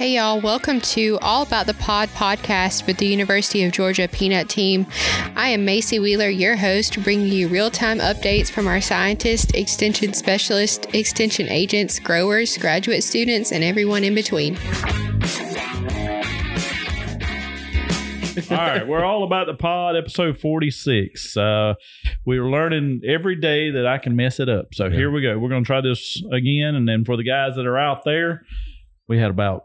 Hey, y'all. Welcome to All About the Pod podcast with the University of Georgia Peanut Team. I am Macy Wheeler, your host, bringing you real time updates from our scientists, extension specialists, extension agents, growers, graduate students, and everyone in between. all right, we're all about the pod, episode 46. Uh, we're learning every day that I can mess it up. So here we go. We're going to try this again. And then for the guys that are out there, we had about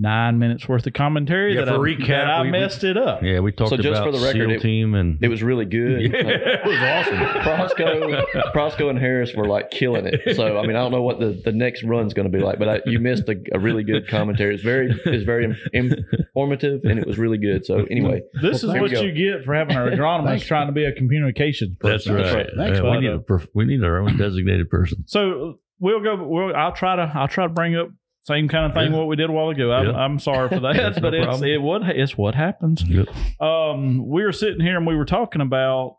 nine minutes worth of commentary Yeah, that, for I, recap, that I we- messed it up. Yeah, we talked So just about for the record, SEAL it- team and It was really good. yeah, it was awesome. Prostko, Prostko, and Harris were like killing it. So I mean, I don't know what the, the next run's going to be like, but I, you missed a, a really good commentary. It's very it's very informative and it was really good. So anyway, This Well, is what you get for having our agronomist trying to be a communications That's person. right. right. Yeah, bud. we need a we need our own designated person. So we'll go. We'll, I'll try to. I'll try to bring up same kind of thing Yeah. what we did a while ago. I'm, Yeah. I'm sorry for that, That's no but it's it what it's what happens. Yep. Um, we were sitting here and we were talking about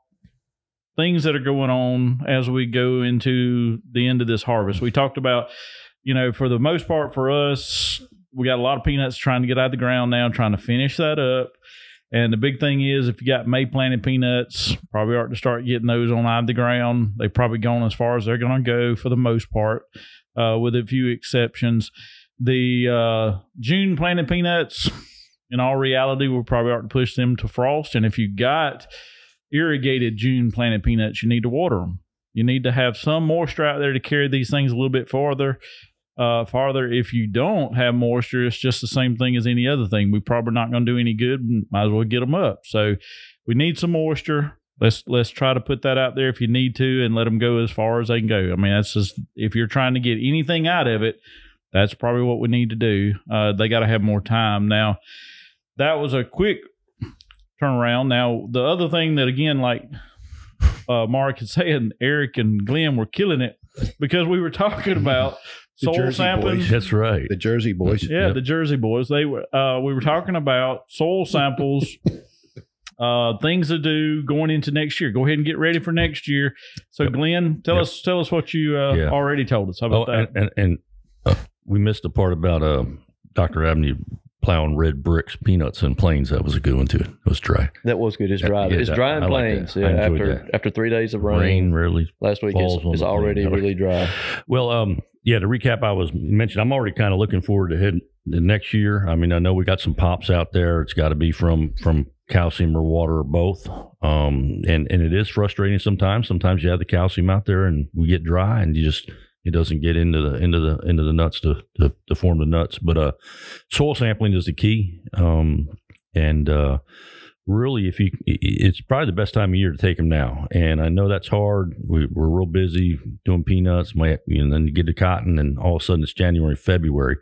things that are going on as we go into the end of this harvest. We talked about, you know, for the most part for us, we got a lot of peanuts trying to get out of the ground now, trying to finish that up. And the big thing is, if you got May planted peanuts, probably ought to start getting those on out of the ground. They've probably gone as far as they're going to go for the most part, uh, with a few exceptions. The uh, June planted peanuts, in all reality, we'll probably ought to push them to frost. And if you got irrigated June planted peanuts, you need to water them. You need to have some moisture out there to carry these things a little bit farther. Uh, farther, if you don't have moisture, it's just the same thing as any other thing. We're probably not going to do any good. Might as well get them up. So we need some moisture. Let's let's try to put that out there if you need to, and let them go as far as they can go. I mean, that's just if you're trying to get anything out of it, that's probably what we need to do. Uh, they got to have more time. Now, that was a quick turnaround. Now, the other thing that again, like uh, Mark is saying, Eric and Glen were killing it because we were talking about The soil Jersey sampling. boys. That's right. the Jersey boys. Yeah, Yep. the Jersey boys. They were. Uh, we were talking about soil samples, uh, things to do going into next year. Go ahead and get ready for next year. So, Yep. Glen, tell Yep. us tell us what you uh, Yeah. already told us. How Oh, about that? and and, and uh, we missed the part about uh, Dr. Abney plowing red bricks, peanuts, and plains. That was a good one too. It was dry. that was good. It's dry. yeah, it's that- dry in I like Yeah, after that. after three days of rain, Rain really last week, it's, it's already plain. really dry. Well, um, yeah, to recap, I was mentioning, I'm already kind of looking forward to heading the next year. I mean, I know we got some pops out there. It's got to be from from calcium or water or both. Um, and and it is frustrating sometimes. Sometimes you have the calcium out there and we get dry and you just it doesn't get into the into the into the nuts to to, to form the nuts. But uh, soil sampling is the key. Um, and uh, really if you it's probably the best time of year to take them now. And i know that's hard. We, we're real busy doing peanuts my, and then you get to cotton and all of a sudden it's january february.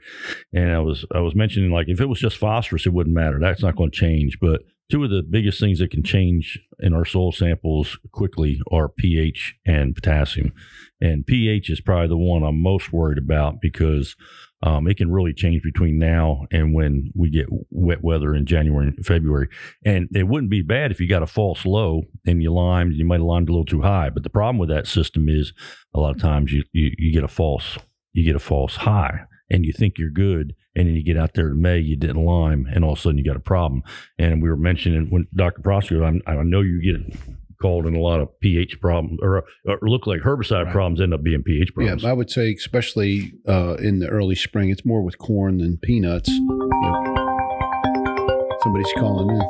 And i was i was mentioning like if it was just phosphorus it wouldn't matter. That's not going to change. But two of the biggest things that can change in our soil samples quickly are ph and potassium. And ph is probably the one i'm most worried about because um, it can really change between now and when we get wet weather in January and February. And it wouldn't be bad if you got a false low and you limed, you might have limed a little too high. But the problem with that system is a lot of times you, you, you get a false you get a false high and you think you're good and then you get out there in May, you didn't lime, and all of a sudden you got a problem. And we were mentioning when Dr. Prostko, I'm, I know you get called in a lot of pH problems or, or look like herbicide Right. problems end up being pH problems. Yeah, problems. I would say especially uh, in the early spring, it's more with corn than peanuts. You know, somebody's calling in.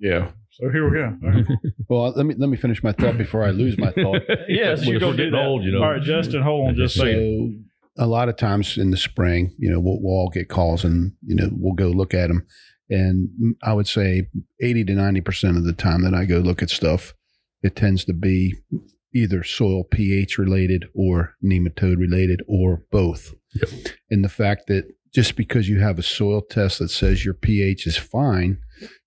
yeah. So here we go. All right. Well, let me let me finish my thought before I lose my thought. yes, you're do getting that. old, you know. All right, Justin, hold on just a second. So a lot of times in the spring, you know, we'll, we'll all get calls and you know we'll go look at them, and I would say eighty to ninety percent of the time that I go look at stuff, it tends to be either soil pH related or nematode related or both. Yep. And the fact that just because you have a soil test that says your pH is fine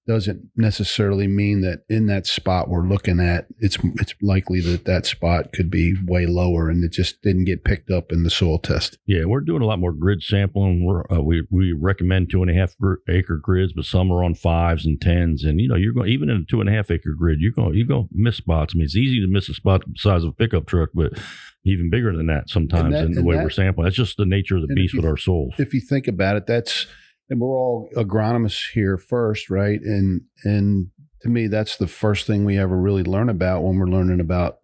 doesn't necessarily mean that in that spot we're looking at it's it's likely that that spot could be way lower and it just didn't get picked up in the soil test. Yeah, we're doing a lot more grid sampling. We're uh, we we recommend two and a half gr- acre grids, but some are on fives and tens. And you know, you're going even in a two and a half acre grid, you're going you're going to miss spots. I mean, it's easy to miss a spot the size of a pickup truck, but even bigger than that sometimes that- in the way that- we're sampling. That's just the nature of the beast you- with our soils. If you think about it, that's and we're all agronomists here first, right? And and to me, that's the first thing we ever really learn about when we're learning about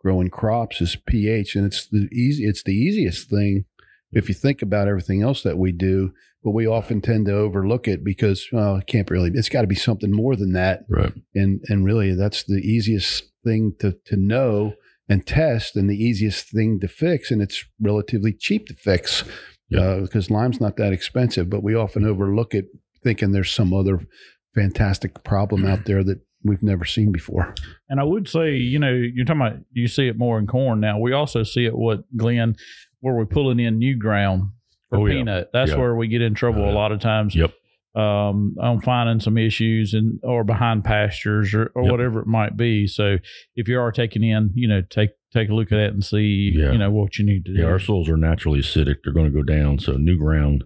growing crops is pH, and it's the easy it's the easiest thing if you think about everything else that we do. But we often tend to overlook it because well, it can't really. It's got to be something more than that. Right. and and really that's the easiest thing to to know and test and the easiest thing to fix and it's relatively cheap to fix Yeah. uh, because lime's not that expensive but we often overlook it thinking there's some other fantastic problem out there that we've never seen before And I would say, you know, you're talking about you see it more in corn now. We also see it what Glen, where we're pulling in new ground for Oh, yeah. peanut. That's Yeah. where we get in trouble a Uh, lot of times. Yep. Um, on finding some issues and or behind pastures or, or Yep. whatever it might be. So if you are taking in, you know, take take a look at that and see, Yeah. you know, what you need to do. Yeah, our soils are naturally acidic. They're going to go down. So new ground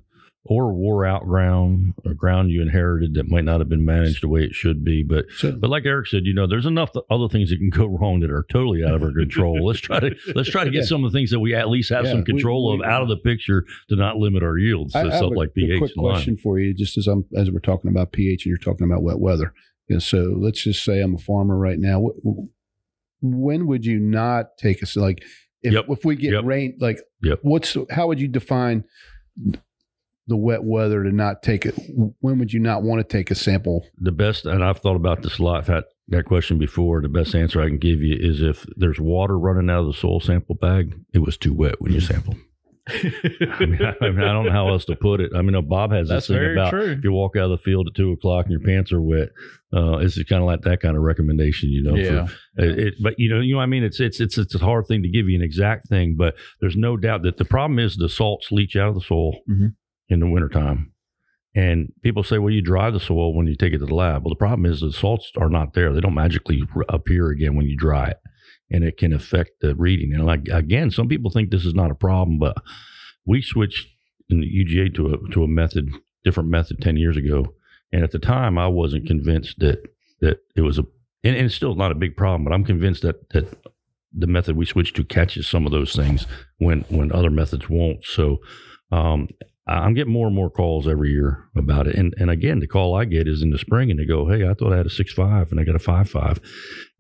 or wore out ground or ground you inherited that might not have been managed the way it should be. But so but like Eric said, you know, there's enough other things that can go wrong that are totally out of our control. let's try to let's try to get Yeah. some of the things that we at least have Yeah, some control we- of out of the picture to not limit our yields. I, So I have stuff a, like a pH quick and lime. question for you just as i'm as we're talking about ph and you're talking about wet weather And so let's just say i'm a farmer right now when would you not take us like if, Yep. if we get Yep. rain like Yep. what's how would you define the wet weather to not take it when would you not want to take a sample the best, and I've thought about this a lot. I've had that question before. The best answer I can give you is if there's water running out of the soil sample bag, it was too wet when you sample. I mean, I, I mean, I don't know how else to put it. I mean, uh, Bob has That's this thing about true. if you walk out of the field at two o'clock and your pants are wet, uh, it's kind of like that kind of recommendation, you know. for- Yeah. it, it- but you know, you know, what I mean, it's it's it's it's a hard thing to give you an exact thing, but there's no doubt that the problem is the salts leach out of the soil Mhm. In the wintertime. And people say, well, you dry the soil when you take it to the lab. Well, the problem is the salts are not there; they don't magically appear again when you dry it, and it can affect the reading. And like again, some people think this is not a problem, but we switched in the UGA to a to a method, different method, ten years ago, and at the time, I wasn't convinced that that it was a, and, and it's still not a big problem, but I'm convinced that that the method we switched to catches some of those things when when other methods won't. So um, I'm getting more and more calls every year about it, and and again, the call I get is in the spring, and they go, "Hey, I thought I had a six five, and I got a five five.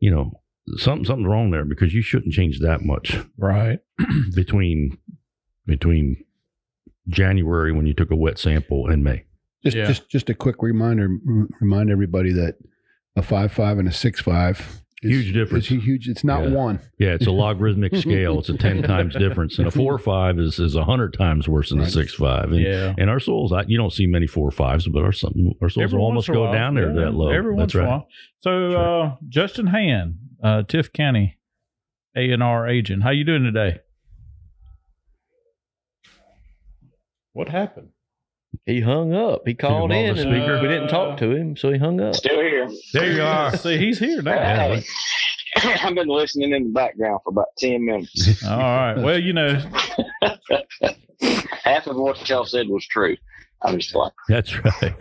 You know, something something's wrong there because you shouldn't change that much Right. between between January when you took a wet sample and May. just Yeah. just just a quick reminder r- remind everybody that a five five and a six five is, Huge difference. is huge it's not Yeah. one Yeah, it's a logarithmic scale. It's a ten times difference, and a four or five is is a hundred times worse than a Right. six five. And, Yeah. and our souls, I, you don't see many four or fives, but our some our souls Every will almost in go while. down there Yeah, that low. Every once That's in a right. while. So, Sure. uh, Justin Hand, uh, Tift County A and R agent, how you doing today? What happened? He hung up. He called in the and speaker? we didn't talk to him, so he hung up. Still here. There you are. See, he's here now. Yeah, I've been listening in the background for about 10 minutes. All right. Well, you know, Half of what y'all said was true. I'm just like, That's right.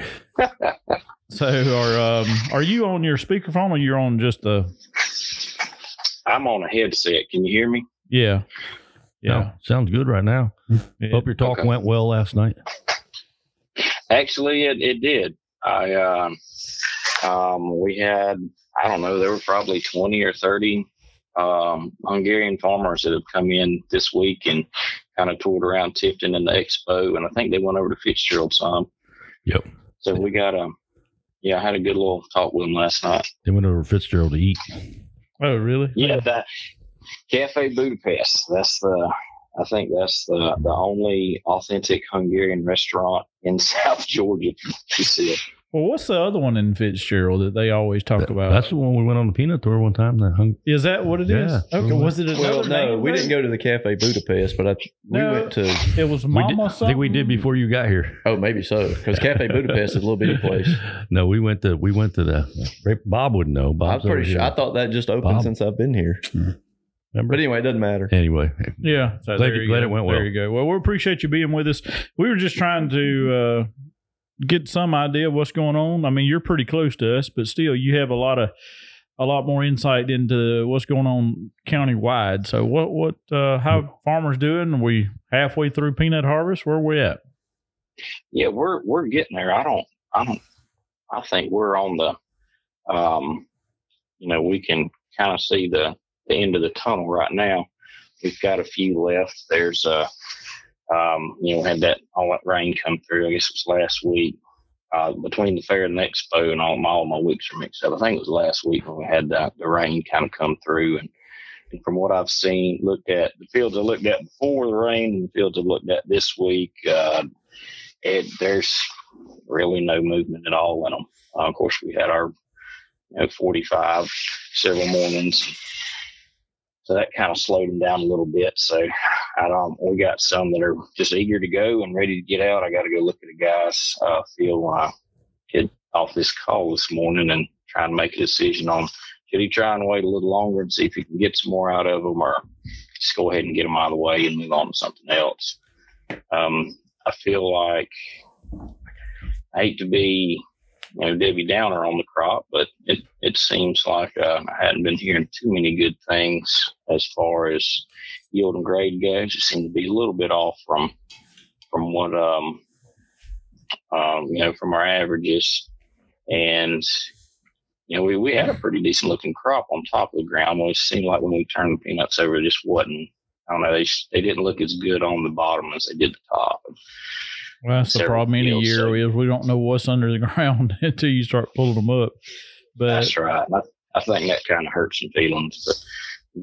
so are um, are you on your speakerphone or you're on just the? I'm on a headset. Can you hear me? Yeah. Yeah. No, sounds good right now. Yeah. Hope your talk Okay. went well last night. Actually, it, it did. I um, um, we had I don't know there were probably twenty or thirty um, Hungarian farmers that have come in this week and kind of toured around Tifton and the expo, and I think they went over to Fitzgerald some. Yep. So we got a yeah, I had a good little talk with them last night. They went over to Fitzgerald to eat. Oh, really? Yeah, that Cafe Budapest. That's the I think that's the the mm-hmm. only authentic Hungarian restaurant in South Georgia. She said. Well, what's the other one in Fitzgerald that they always talk about? That's the one we went on the peanut tour one time. That hung. is that what it is? Yeah. Okay, was it Well, no, name we didn't go to the Cafe Budapest, but I, we No. went to. It was Mama did, I something. think we did before you got here. Oh, maybe so, because Cafe Budapest is a little bitty place. No, we went to we went to the. Bob wouldn't know. I'm pretty sure. here. I thought that just opened Bob. since I've been here. Mm-hmm. Remember? But anyway, it doesn't matter. anyway, Yeah, so Glad- there you glad go. it went well. There you go. Well, we appreciate you being with us. We were just trying to uh, get some idea of what's going on. I mean, you're pretty close to us, but still, you have a lot of a lot more insight into what's going on county wide. So, what what uh, how farmers doing? Are we halfway through peanut harvest? Where are we at? Yeah, we're we're getting there. I don't I don't I think we're on the um you know, we can kind of see the the end of the tunnel right now. We've got a few left. There's a, um, you know, had that all that rain come through, I guess it was last week. Uh, between the fair and the expo and all, my all my weeks are mixed up. I think it was last week when we had the, the rain kind of come through and and from what I've seen, looked at the fields I looked at before the rain and the fields I looked at this week, uh, it, there's really no movement at all in them. Uh, of course, we had our you know, 45 several mornings. So that kind of slowed them down a little bit. So I don't, we got some that are just eager to go and ready to get out. I got to go look at a guy's uh, field when I get off this call this morning and try and make a decision on should he try and wait a little longer and see if he can get some more out of them or just go ahead and get them out of the way and move on to something else. Um, I feel like I hate to be, you know, Debbie Downer on the crop, but it, it seems like uh, I hadn't been hearing too many good things as far as yield and grade goes. It seemed to be a little bit off from from what um, um you know from our averages, and you know we, we had a pretty decent looking crop on top of the ground. It seemed like when we turned the peanuts over, it just wasn't. I don't know. They they didn't look as good on the bottom as they did the top. Well, that's the problem any year so- is we don't know what's under the ground until you start pulling them up. But That's right. I, I think that kind of hurts some feelings. But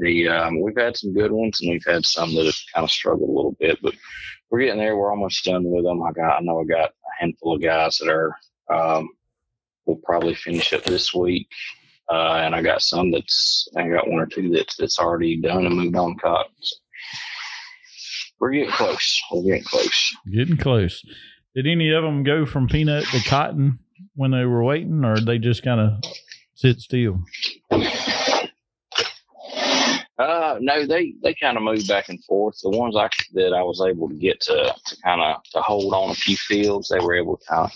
the um, we've had some good ones, and we've had some that have kind of struggled a little bit. But we're getting there. We're almost done with them. I got. I know I got a handful of guys that are. Um, we'll probably finish up this week, uh, and I got some that's. I got one or two that's that's already done and moved on cotton. We're getting close. We're getting close. Getting close. Did any of them go from peanut to cotton when they were waiting, or they just kind of sit still? Uh, no, they they kind of moved back and forth. The ones I that I was able to get to to kind of to hold on a few fields, they were able to kind of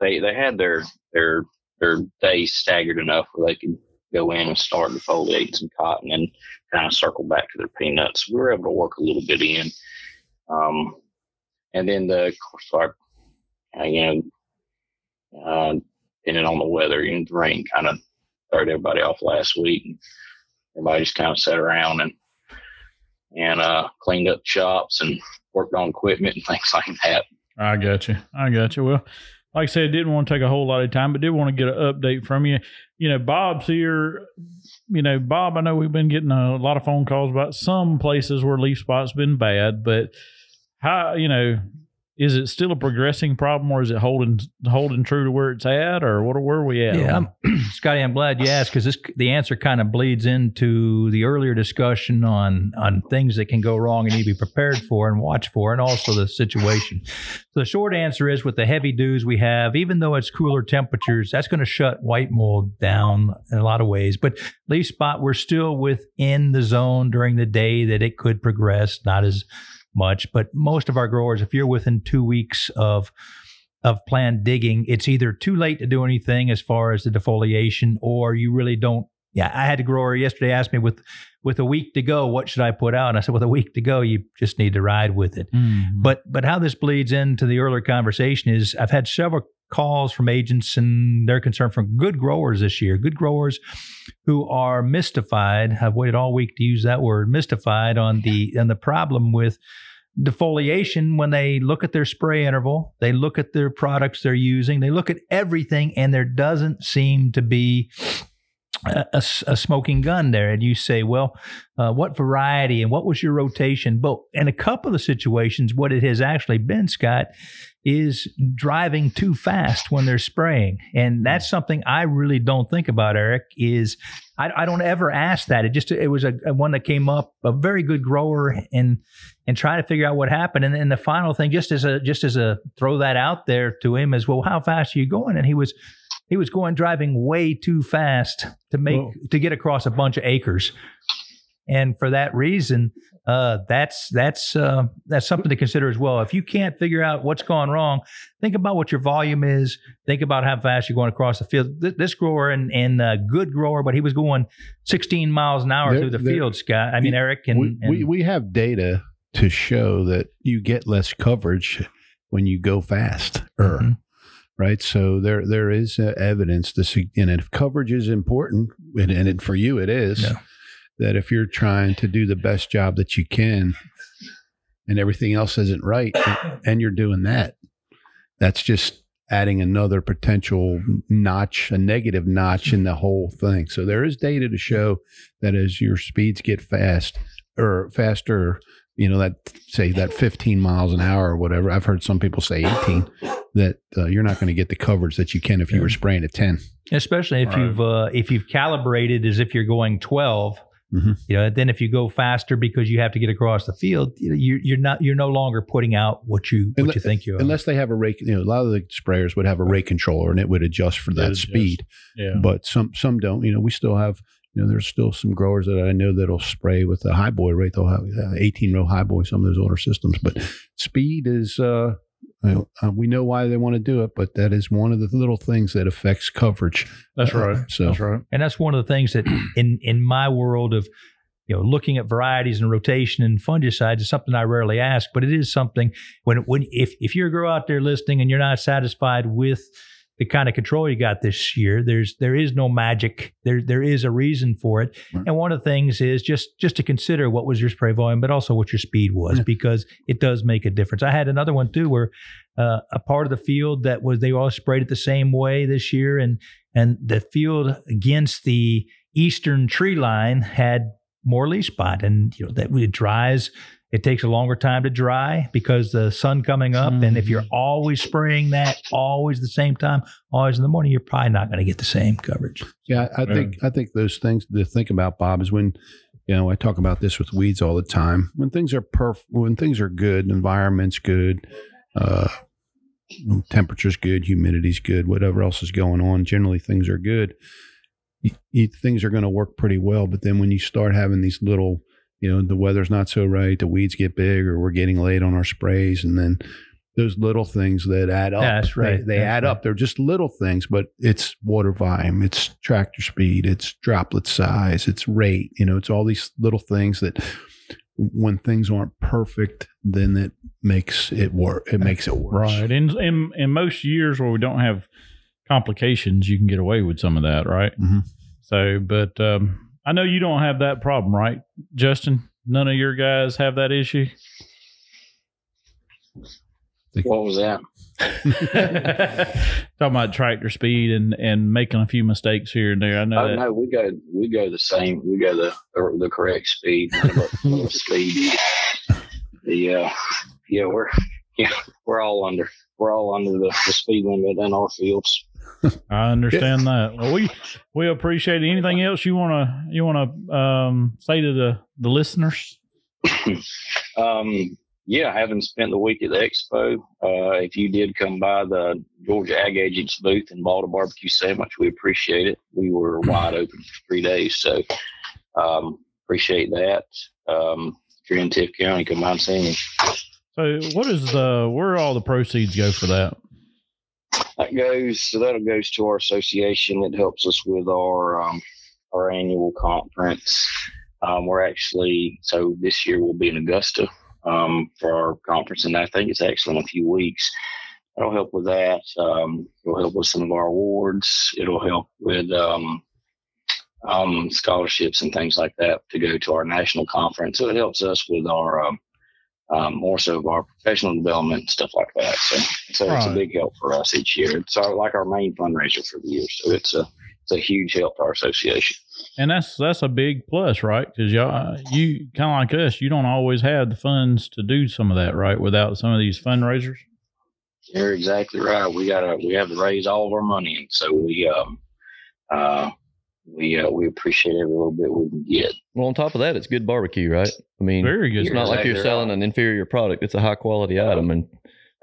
they they had their their their days staggered enough where they could go in and start to foliate some cotton and kind of circle back to their peanuts. We were able to work a little bit in, um, and then the of course our, uh, you know, uh, depending on the weather, know, the rain kind of started everybody off last week. And, everybody just kind of sat around and and uh, cleaned up shops and worked on equipment and things like that. I got you. I got you. Well, like I said, didn't want to take a whole lot of time, but did want to get an update from you. You know, Bob's here. You know, Bob, I know we've been getting a lot of phone calls about some places where leaf spot's been bad, but how, you know, is it still a progressing problem or is it holding holding true to where it's at or what where are we at? Yeah, I'm, Scotty, I'm glad you asked because this the answer kind of bleeds into the earlier discussion on on things that can go wrong and you need to be prepared for and watch for, and also the situation. So the short answer is with the heavy dews we have, even though it's cooler temperatures, that's going to shut white mold down in a lot of ways. But leaf spot, we're still within the zone during the day that it could progress, not as much, but most of our growers, if you're within two weeks of of planned digging, it's either too late to do anything as far as the defoliation, or you really don't. Yeah, I had a grower yesterday ask me with with a week to go, what should I put out? And I said, with a week to go, you just need to ride with it. Mhm. But but how this bleeds into the earlier conversation is I've had several calls from agents and they're concerned from good growers this year, good growers who are mystified. I've waited all week to use that word, mystified on the on the problem with defoliation when they look at their spray interval, they look at their products they're using, they look at everything, and there doesn't seem to be a smoking gun there, and you say, "Well, uh, what variety and what was your rotation?" But in a couple of situations, what it has actually been, Scott, is driving too fast when they're spraying, and that's mm. something I really don't think about. Eric is I, I don't ever ask that. It just it was a, a one that came up, a very good grower, and and try to figure out what happened. And then the final thing, just as a just as a throw that out there to him, is well, how fast are you going? And he was he was going driving way too fast to make Well- to get across a bunch of acres. And for that reason, uh, that's that's uh, that's something to consider as well. If you can't figure out what's gone wrong, think about what your volume is. Think about how fast you're going across the field. Th- This grower and and uh, good grower, but he was going 16 miles an hour There- through the there- field. Scott, I mean Eric, and, we, and we we have data to show that you get less coverage when you go fast, Mhm. right? So there there is uh, evidence to see, and if coverage is important, and, and it, for you it is, Yeah. That if you're trying to do the best job that you can, and everything else isn't right, and you're doing that, that's just adding another potential notch, a negative notch in the whole thing. So there is data to show that as your speeds get fast or faster, you know, that say that 15 miles an hour or whatever. I've heard some people say 18 that uh, you're not going to get the coverage that you can if you were spraying at 10. especially if Right. you've uh, if you've calibrated as if you're going 12 Mhm. you know then if you go faster because you have to get across the field you, you're not you're no longer putting out what you what Unless- you think you are Unless they have a rate, you know, a lot of the sprayers would have a rate controller and it would adjust for that adjust. speed. Yeah. but some some don't. You know, we still have. You know, there's still some growers that I know that'll spray with the high boy rate. They'll have uh, 18 row high boy. Some of those older systems, but speed is. Uh, you know, uh, we know why they want to do it, but that is one of the little things that affects coverage. That's Uh, right. so- That's right. and that's one of the things that in in my world of you know looking at varieties and rotation and fungicides is something I rarely ask, but it is something when when if if you're a grower out there listening and you're not satisfied with the kind of control you got this year, there's there is no magic. There there is a reason for it, Right. and one of the things is just just to consider what was your spray volume, but also what your speed was, Yeah. because it does make a difference. I had another one too where uh, a part of the field that was they all sprayed it the same way this year, and and the field against the eastern tree line had more leaf spot, and you know that it dries. It takes a longer time to dry because the sun coming up, and if you're always spraying that always the same time, always in the morning, you're probably not going to get the same coverage. Yeah, I, I think I think those things to think about, Bob, is when you know I talk about this with weeds all the time. When things are perf, when things are good, environment's good, uh, temperature's good, humidity's good, whatever else is going on, generally things are good. You, you, things are going to work pretty well, but then when you start having these little, you know, the weather's not so right, the weeds get big, or we're getting late on our sprays, and then those little things that add up. That's right. They, they That's add right. up. They're just little things, but it's water volume, it's tractor speed, it's droplet size, it's rate. You know, it's all these little things that when things aren't perfect, then it makes it work. It makes it worse. Right. In, in in most years where we don't have complications, you can get away with some of that, right? Mhm. So, but um, I know you don't have that problem, right, Justin? None of your guys have that issue. What was that? Talking about tractor speed and and making a few mistakes here and there. I know Oh no, we go we go the same. We go the the, the correct speed. None of us go speed. The uh, yeah, we're yeah we're all under we're all under the, the speed limit in our fields. I understand that. Well, we we appreciate it. Anything else you wanna you wanna um, say to the the listeners? Um, yeah, having spent the week at the expo, uh, if you did come by the Georgia Ag Agents booth and bought a barbecue sandwich, we appreciate it. We were wide open for three days, so um, appreciate that. Um, if you're in Tift County, come by and see me. So, what is the where all the proceeds go for that? That goes so that goes to our association. It helps us with our um, our annual conference. Um, we're actually so this year we'll be in Augusta um, for our conference, and I think it's actually in a few weeks. It'll help with that. Um, it'll help with some of our awards. It'll help with um, um, scholarships and things like that to go to our national conference. So it helps us with our um, more so of our professional development and stuff like that. So, so it's a big help for us each year. It's our, like our main fundraiser for the year. So it's a it's a huge help to our association. And that's that's a big plus, right? Because y'all, you kind of like us, you don't always have the funds to do some of that, right? Without some of these fundraisers. You're exactly right. We gotta we have to raise all of our money, and so we um uh we uh, we appreciate every little bit we can get. Well, on top of that, it's good barbecue, right? I mean, Very good. it's not like you're selling an inferior product. It's a high quality item, and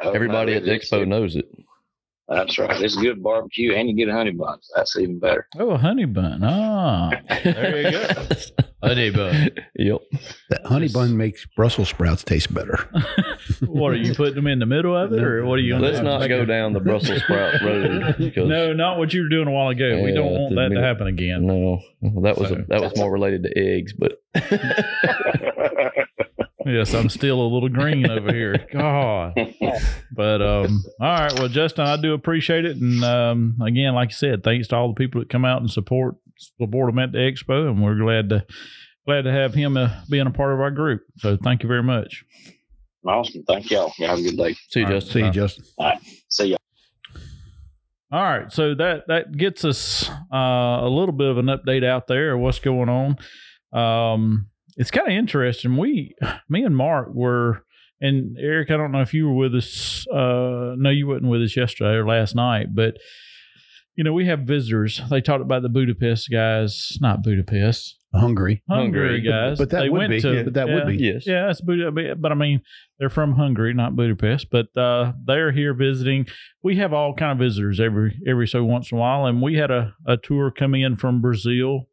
Oh, everybody at the expo knows it. That's right. It's good barbecue, and you get a honey buns. That's even better. Oh, a honey bun. Ah, There you go. honey bun. Yep. That honey bun makes Brussels sprouts taste better. what are you putting them in the middle of it, or what are you? gonna Let's not go a- down the Brussels sprout road. because- No, not what you were doing a while ago. we don't want that didn't to mean- happen again. No, that was So- that was more related to eggs, but Yes, I'm still a little green over here. God. But um, all right. Well, Justin, I do appreciate it, and um, again, like you said, thanks to all the people that come out and support support him at the expo, and we're glad to glad to have him uh, being a part of our group. So thank you very much. awesome. Thank y'all. You have a good day. see, All right, Justin. See you, Justin. See ya. All right, so that that gets us uh, a little bit of an update out there of what's going on. Um, it's kind of interesting. We, me and Mark were, and Eric, I don't know if you were with us. Uh, no, you wasn't with us yesterday or last night, but you know we have visitors. They talked about the Budapest guys, not Budapest, Hungary Hungary. guys. But that they would went be. to, but that yeah. would be. Yes. Yeah, it's Budapest, but I mean, they're from Hungary, not Budapest. But uh, they're here visiting. We have all kind of visitors every every so once in a while, and we had a, a tour come in from Brazil.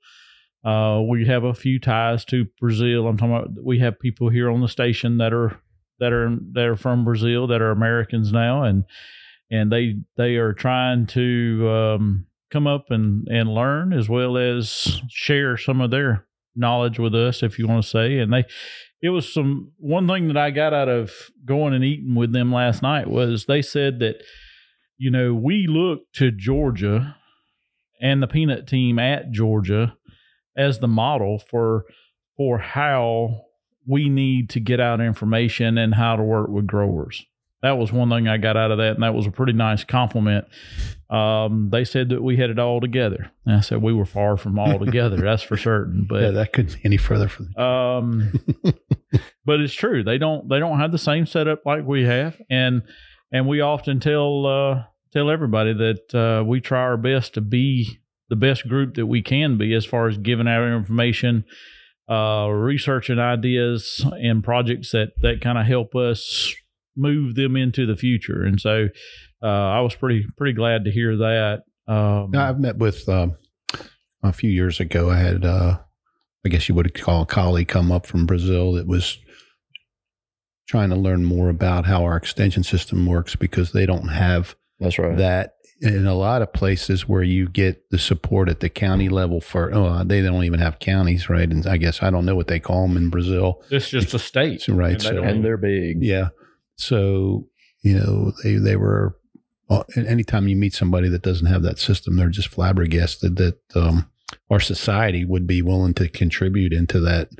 Uh, we have a few ties to Brazil. I'm talking about. We have people here on the station that are that are that are from Brazil that are Americans now, and and they they are trying to um, come up and and learn as well as share some of their knowledge with us, if you want to say. And they, it was some one thing that I got out of going and eating with them last night was they said that, you know, we look to Georgia and the peanut team at Georgia as the model for for how we need to get out information and how to work with growers. That was one thing I got out of that, and that was a pretty nice compliment. Um, they said that we had it all together. And I said we were far from all together, that's for certain. But yeah, that couldn't be any further from. um, but it's true. They don't they don't have the same setup like we have, and and we often tell uh, tell everybody that uh, we try our best to be the best group that we can be as far as giving out information, uh, researching ideas and projects that that kind of help us move them into the future. And so uh, I was pretty pretty glad to hear that. Um, No, I've met with um, a few years ago. I had, uh, I guess you would call a colleague come up from Brazil that was trying to learn more about how our extension system works because they don't have That's right. that in a lot of places where you get the support at the county level for. Oh, they don't even have counties, right? And I guess I don't know what they call them in Brazil. it's just a state, Right, And they so, and they're big. Yeah. So, you know, they, they were, well, anytime you meet somebody that doesn't have that system, they're just flabbergasted that um, our society would be willing to contribute into that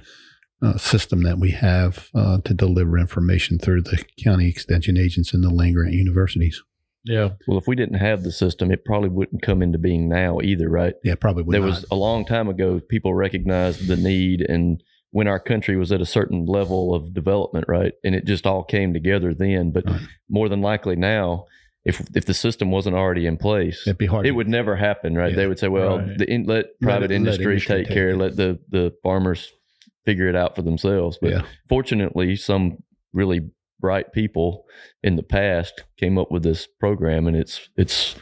uh, system that we have uh, to deliver information through the county extension agents and the land grant universities. Yeah. Well, if we didn't have the system, it probably wouldn't come into being now either, right? Yeah, probably would not. there not. was a long time ago people recognized the need and when our country was at a certain level of development right and it just all came together then but Right. more than likely now if if the system wasn't already in place It'd be hard. it to- would never happen right Yeah. they would say well Right. the in, let private let industry, industry take take care it. let the the farmers figure it out for themselves but Yeah. fortunately some really bright people in the past came up with this program and it's it's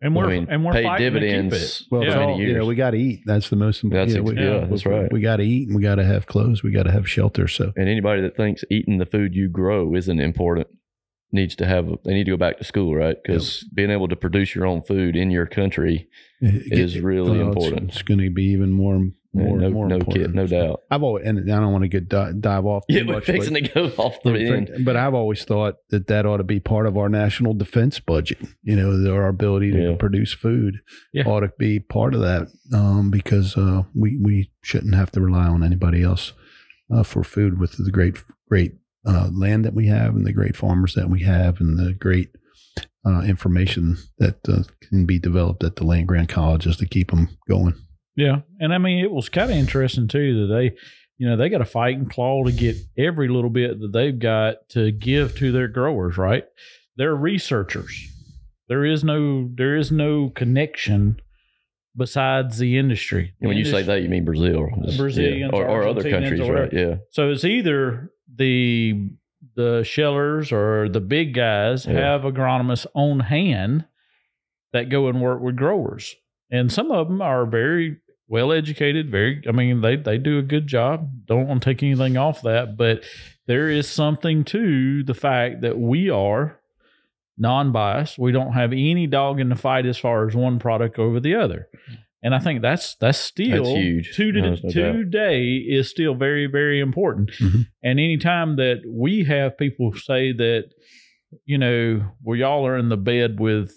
And we're I mean, and we're paid dividends. To keep it. Well, Yeah. all, you know, we got to eat. That's the most important. That's you know, we, yeah, that's we- right. We got to eat and we got to have clothes. We got to have shelter. So And anybody that thinks eating the food you grow isn't important needs to have they need to go back to school, right? Because being able to produce your own food in your country, it- is really well, it's- important. It's, going to be even more, more, no, more no important. kid, no doubt. I've always, and I don't want to get di- dive off. Too Yeah, we're much, fixing but, to go off the end. but I've always thought that that ought to be part of our national defense budget. You know, that our ability to Yeah. produce food Yeah. ought to be part of that um, because uh, we we shouldn't have to rely on anybody else uh, for food with the great great uh, land that we have and the great farmers that we have and the great uh, information that uh, can be developed at the land grant colleges to keep them going. Yeah, and I mean it was kind of interesting too that they, you know, they got to fight and claw to get every little bit that they've got to give to their growers. Right? They're researchers. There is no there is no connection besides the industry. And when you say that, you mean Brazil, Brazilians, yeah. or, or other countries, or right? Yeah, So it's either the the shellers or the big guys Yeah. have agronomists on hand that go and work with growers, and some of them are very well educated. Very, I mean, they they do a good job. Don't want to take anything off that, but there is something to the fact that we are non-biased. We don't have any dog in the fight as far as one product over the other. And I think that's that's still That's huge. To, No, today is still very very important. Mhm. And anytime that we have people say that, you know, well y'all are in the bed with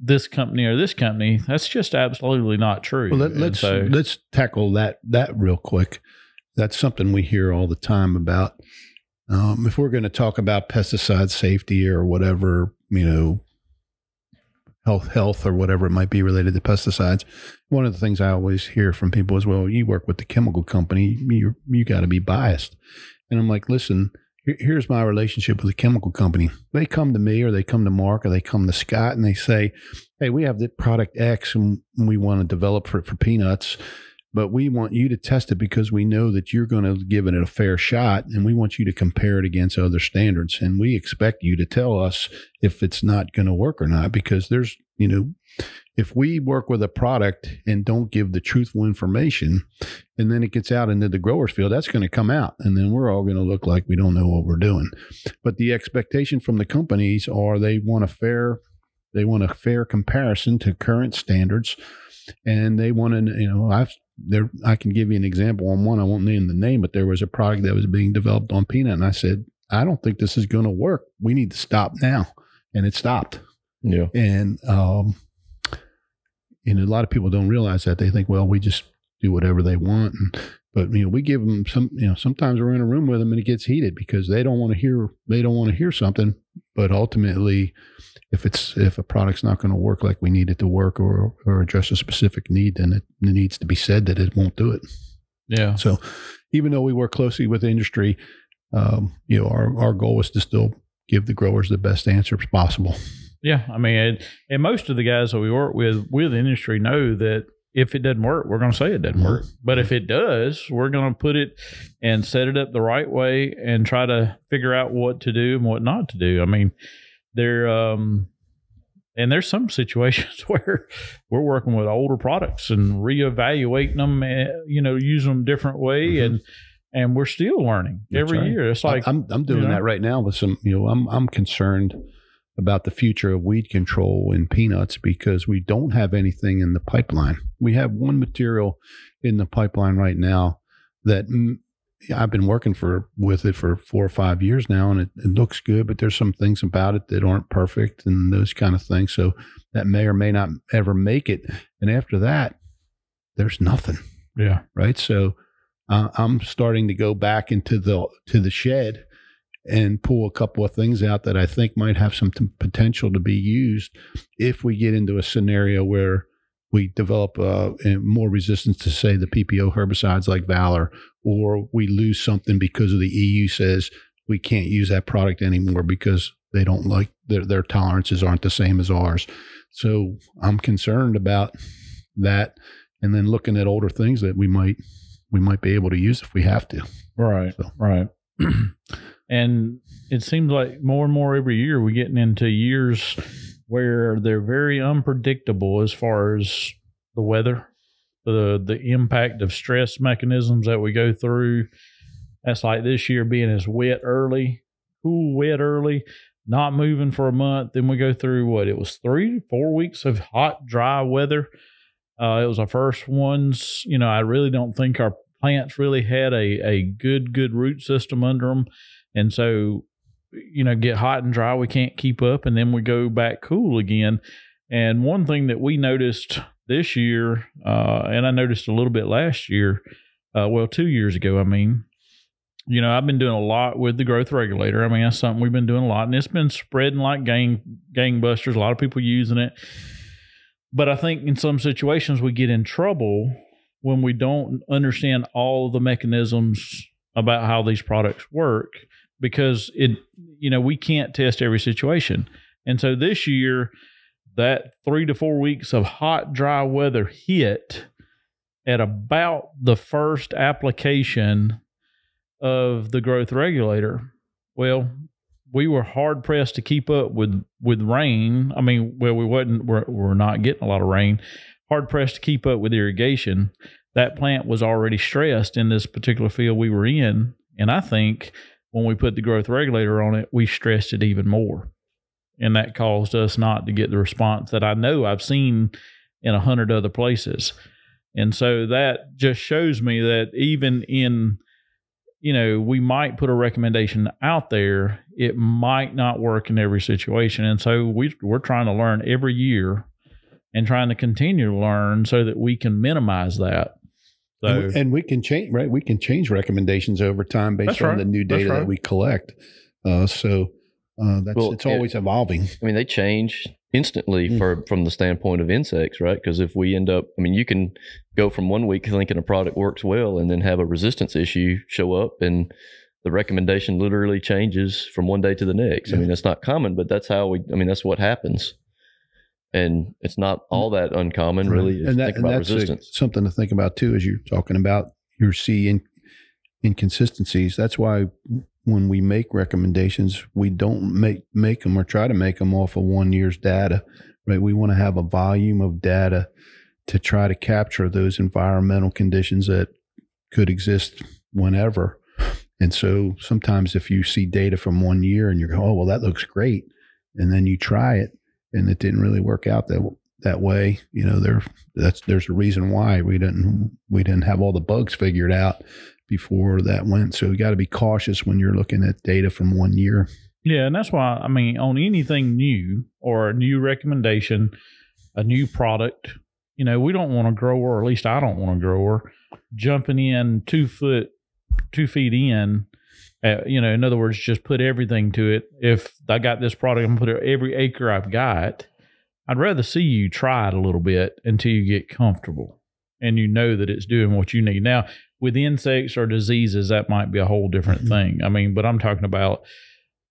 this company or this company, that's just absolutely not true. Well, let, let's so- let's tackle that that real quick. That's something we hear all the time about. Um, if we're going to talk about pesticide safety or whatever, you know, health health or whatever it might be related to pesticides, one of the things I always hear from people is, "Well, you work with the chemical company, you you got to be biased." And I'm like, "Listen, here's my relationship with a chemical company. They come to me, or they come to Mark, or they come to Scott, and they say." hey, we have the product X and we want to develop for, for peanuts, but we want you to test it because we know that you're going to give it a fair shot and we want you to compare it against other standards. And we expect you to tell us if it's not going to work or not because there's, you know, if we work with a product and don't give the truthful information and then it gets out into the growers field, that's going to come out. And then we're all going to look like we don't know what we're doing. But the expectation from the companies are they want a fair they want a fair comparison to current standards, and they want to, you know, I've there. I can give you an example on one. I won't name the name, but there was a product that was being developed on peanut, and I said, I don't think this is going to work. We need to stop now, and it stopped. Yeah. And um, know, a lot of people don't realize that. They think, well, we just do whatever they want, and, but you know, we give them some. You know, sometimes we're in a room with them and it gets heated because they don't want to hear. They don't want to hear something, but ultimately, if it's if a product's not going to work like we need it to work or or address a specific need, then it needs to be said that it won't do it. yeah. So, even though we work closely with the industry, um, you know, our our goal is to still give the growers the best answers possible. Yeah, I mean, and, and most of the guys that we work with with the industry know that if it doesn't work, we're going to say it doesn't work. But if it does, we're going to put it and set it up the right way and try to figure out what to do and what not to do. I mean, there um and there's some situations where we're working with older products and reevaluating them, and, you know, using them different way, Mhm. and and we're still learning That's every right. year. It's like I'm I'm doing you know? that right now with some. You know, I'm I'm concerned about the future of weed control in peanuts because we don't have anything in the pipeline. We have one material in the pipeline right now that I've been working for with it for four or five years now, and it, it looks good. But there's some things about it that aren't perfect, and those kind of things. So that may or may not ever make it. And after that, there's nothing yeah, right? So uh, I'm starting to go back into the to the shed and pull a couple of things out that I think might have some t- potential to be used if we get into a scenario where we develop uh, more resistance to say the PPO herbicides like Valor, or we lose something because of the EU says we can't use that product anymore because they don't like their their tolerances aren't the same as ours. So I'm concerned about that, and then looking at older things that we might we might be able to use if we have to. Right, So- right. and it seems like more and more every year we're getting into years where they're very unpredictable as far as the weather, the the impact of stress mechanisms that we go through. That's like this year being as wet early, cool, wet early, not moving for a month. Then we go through what it was three, four weeks of hot, dry weather. Uh, it was our first ones. You know, I really don't think our plants really had a, a good, good root system under them. And so, you know, get hot and dry, we can't keep up. And then we go back cool again. And one thing that we noticed this year, uh, and I noticed a little bit last year, uh, well, two years ago, I mean, you know, I've been doing a lot with the growth regulator. I mean, that's something we've been doing a lot, and it's been spreading like gang gangbusters. A lot of people using it, but I think in some situations we get in trouble when we don't understand all of the mechanisms about how these products work because it, you know, we can't test every situation, and so this year that three to four weeks of hot, dry weather hit at about the first application of the growth regulator. Well, we were hard pressed to keep up with with rain. I mean, well, we wasn't we're, we're not getting a lot of rain. Hard pressed to keep up with irrigation. That plant was already stressed in this particular field we were in, and I think when we put the growth regulator on it, we stressed it even more, and that caused us not to get the response that I know I've seen in a hundred other places. And so that just shows me that even in you know, we might put a recommendation out there. It might not work in every situation. And so we, we're trying to learn every year and trying to continue to learn so that we can minimize that. So, and, we, and we can change, right? We can change recommendations over time based on right. the new data right. that we collect. Uh, so uh, that's Well, it's it- always evolving. I mean, they change instantly Mm. for from the standpoint of insects, right? Because if we end up, I mean, you can go from one week thinking a product works well and then have a resistance issue show up, and the recommendation literally changes from one day to the next. I mean, that's not common, but that's how we. I mean, that's what happens, and it's not all that uncommon, really. And, that, think and about that's a- resistance. something to think about too, as you're talking about your C in, inconsistencies. That's why when we make recommendations, we don't make make them or try to make them off of one year's data. Right? We want to have a volume of data to try to capture those environmental conditions that could exist whenever. And so sometimes if you see data from one year and you're going, oh well, that looks great, and then you try it and it didn't really work out that that way, you know, there that's there's a reason why we didn't we didn't have all the bugs figured out before that went. So you got to be cautious when you're looking at data from one year. yeah, and that's why I mean, on anything new or a new recommendation, a new product, you know, we don't want a grower, or at least I don't want a grower, jumping in two foot, two feet in. Uh, you know, in other words, just put everything to it. If I got this product, I'm gonna put it every acre I've got. I'd rather see you try it a little bit until you get comfortable and you know that it's doing what you need. Now, with insects or diseases, that might be a whole different Mhm. thing. I mean, but I'm talking about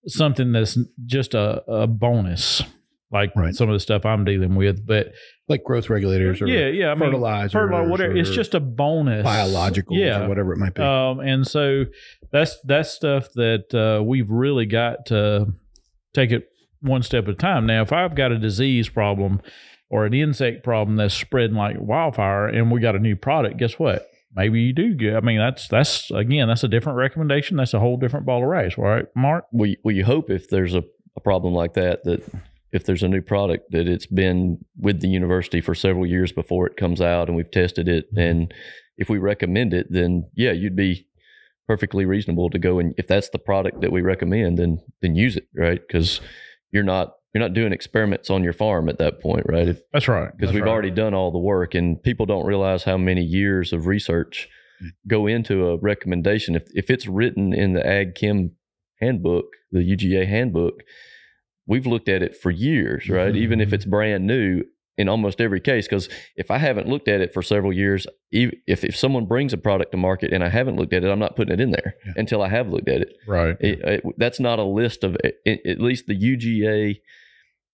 something that's just a, a bonus, like Right. some of the stuff I'm dealing with. But Like growth regulators or yeah, yeah, I mean, fertilizer, whatever. It's just a bonus, biologicals Yeah, or whatever it might be. um, and so that's that's stuff that uh, we've really got to take it one step at a time. Now, if I've got a disease problem or an insect problem that's spreading like wildfire, and we got a new product, guess what? Maybe you do get. I mean, that's that's again, that's a different recommendation. That's a whole different ball of rice, right, Mark? well, you, well, you hope if there's a, a problem like that, that if there's a new product, that it's been with the university for several years before it comes out and we've tested it. Mm-hmm. And if we recommend it, then yeah, you'd be perfectly reasonable to go and if that's the product that we recommend, then then use it, right? Because you're not you're not doing experiments on your farm at that point, right? If That's right. because we've right. already done all the work and people don't realize how many years of research mm-hmm. go into a recommendation if, if it's written in the ag chem handbook the uga handbook we've looked at it for years right mm-hmm. even if it's brand new in almost every case because if i haven't looked at it for several years if, if someone brings a product to market and i haven't looked at it i'm not putting it in there Yeah. until i have looked at it right. it, it, that's not a list of at least the UGA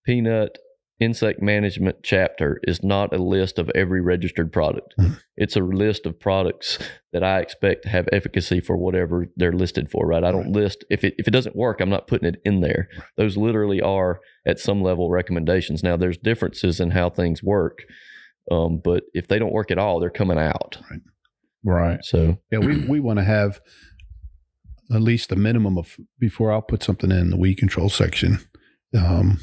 peanut insect management chapter is not a list of every registered product. Mhm. It's a list of products that I expect to have efficacy for whatever they're listed for. Right? I don't list if it if it doesn't work, I'm not putting it in there. Those literally are at some level recommendations. Now there's differences in how things work. Um, but if they don't work at all, they're coming out. Right. So Yeah, we, we want to have at least a minimum of before I'll put something in the weed control section, um,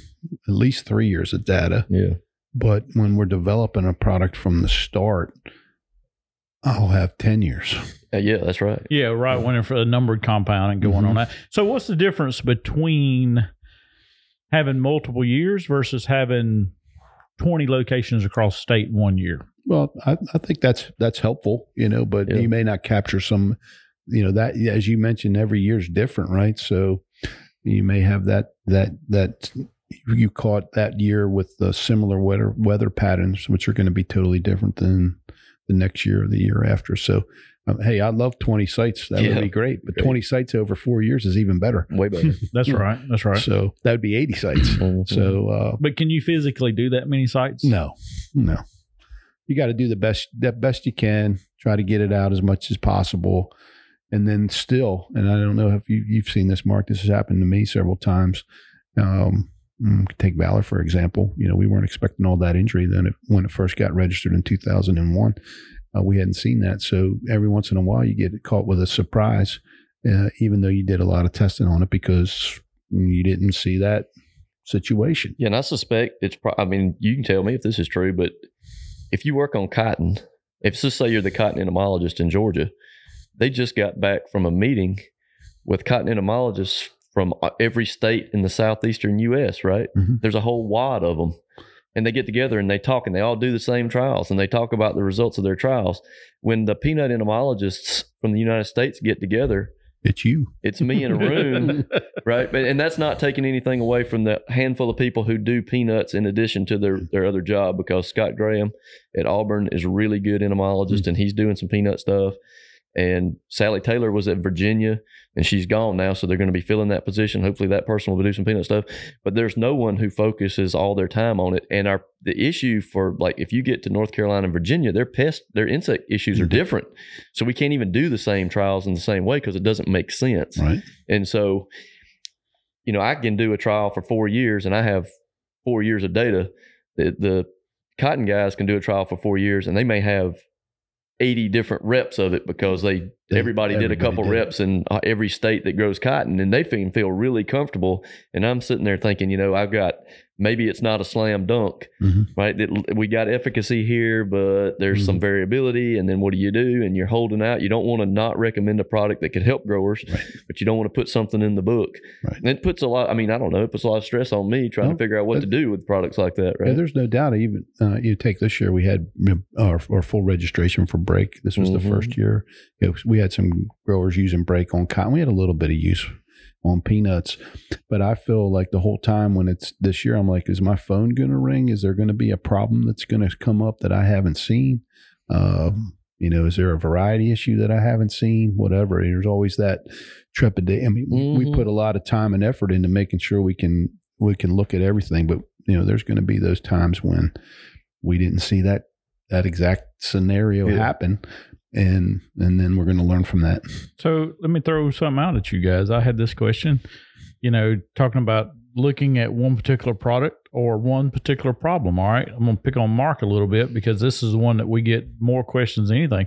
at least three years of data. yeah, But when we're developing a product from the start, I'll have 10 years. Uh, yeah, that's right. Yeah, right. When for a numbered compound and going on Mhm. that. So, what's the difference between having multiple years versus having twenty locations across state in one year? Well, I, I think that's that's helpful, you know, but Yeah. you may not capture some you know that as you mentioned, every year's different, right? So you may have that that that you caught that year with the similar weather weather patterns, which are going to be totally different than the next year or the year after. So, um, hey, I'd love 20 sites. That Yeah. would be great. But Great. 20 sites over four years is even better. Way better. That's Yeah. right. That's right. So that would be 80 sites. So, uh, But can you physically do that many sites? no, no. You got to do the best, the best you can. Try to get it out as much as possible, and then still. And I don't know if you, you've seen this, Mark. This has happened to me several times. Um, take Valor for example. You know, we weren't expecting all that injury then it, when it first got registered in 2001. Uh, we hadn't seen that, so every once in a while you get caught with a surprise, uh, even though you did a lot of testing on it because you didn't see that situation. Yeah, and I suspect it's. Pro- I mean, you can tell me if this is true, but if you work on cotton, if just say you're the cotton entomologist in Georgia, they just got back from a meeting with cotton entomologists from uh, every state in the southeastern U.S. Right? Mhm. There's a whole wad of them, and they get together and they talk, and they all do the same trials, and they talk about the results of their trials. When the peanut entomologists from the United States get together, It's you. it's me in a room right? But and that's not taking anything away from the handful of people who do peanuts in addition to their their other job because Scott Graham at Auburn is a really good entomologist and he's doing some peanut stuff. And Sally Taylor was at Virginia and she's gone now, so they're going to be filling that position. Hopefully, that person will do some peanut stuff. But there's no one who focuses all their time on it. And our the issue for like if you get to North Carolina and Virginia, their pest, their insect issues are Mhm. different. So we can't even do the same trials in the same way because it doesn't make sense. Right. And so, you know, I can do a trial for four years and I have four years of data. The, the cotton guys can do a trial for four years and they may have 80 different reps of it because they, They- everybody, did a couple did reps in uh, every state that grows cotton and they feel, feel really comfortable. And I'm sitting there thinking, you know, I've got maybe it's not a slam dunk, Mhm. right? That we got efficacy here, but there's Mm-hmm. some variability. And then what do you do? And you're holding out. You don't want to not recommend a product that could help growers, Right. but you don't want to put something in the book. Right. And it puts a lot. I mean, I don't know. It puts a lot of stress on me trying No, to figure out what to do with products like that, Yeah, right? there's no doubt. Even uh, you take this year, we had our, our full registration for Brake. This was Mhm. the first year. You know, we had some growers using Brake on cotton. We had a little bit of use on peanuts, but I feel like the whole time when it's this year, I'm like, is my phone going to ring? Is there going to be a problem that's going to come up that I haven't seen? Um, you know, is there a variety issue that I haven't seen? Whatever. There's always that trepidation. I mean, we Mhm. put a lot of time and effort into making sure we can we can look at everything, but you know, there's going to be those times when we didn't see that that exact scenario Yeah. happen, and and then we're going to learn from that. So let me throw something out at you guys. I had this question, you know, talking about looking at one particular product or one particular problem. All right. I'm going to pick on Mark a little bit because this is the one that we get more questions than anything.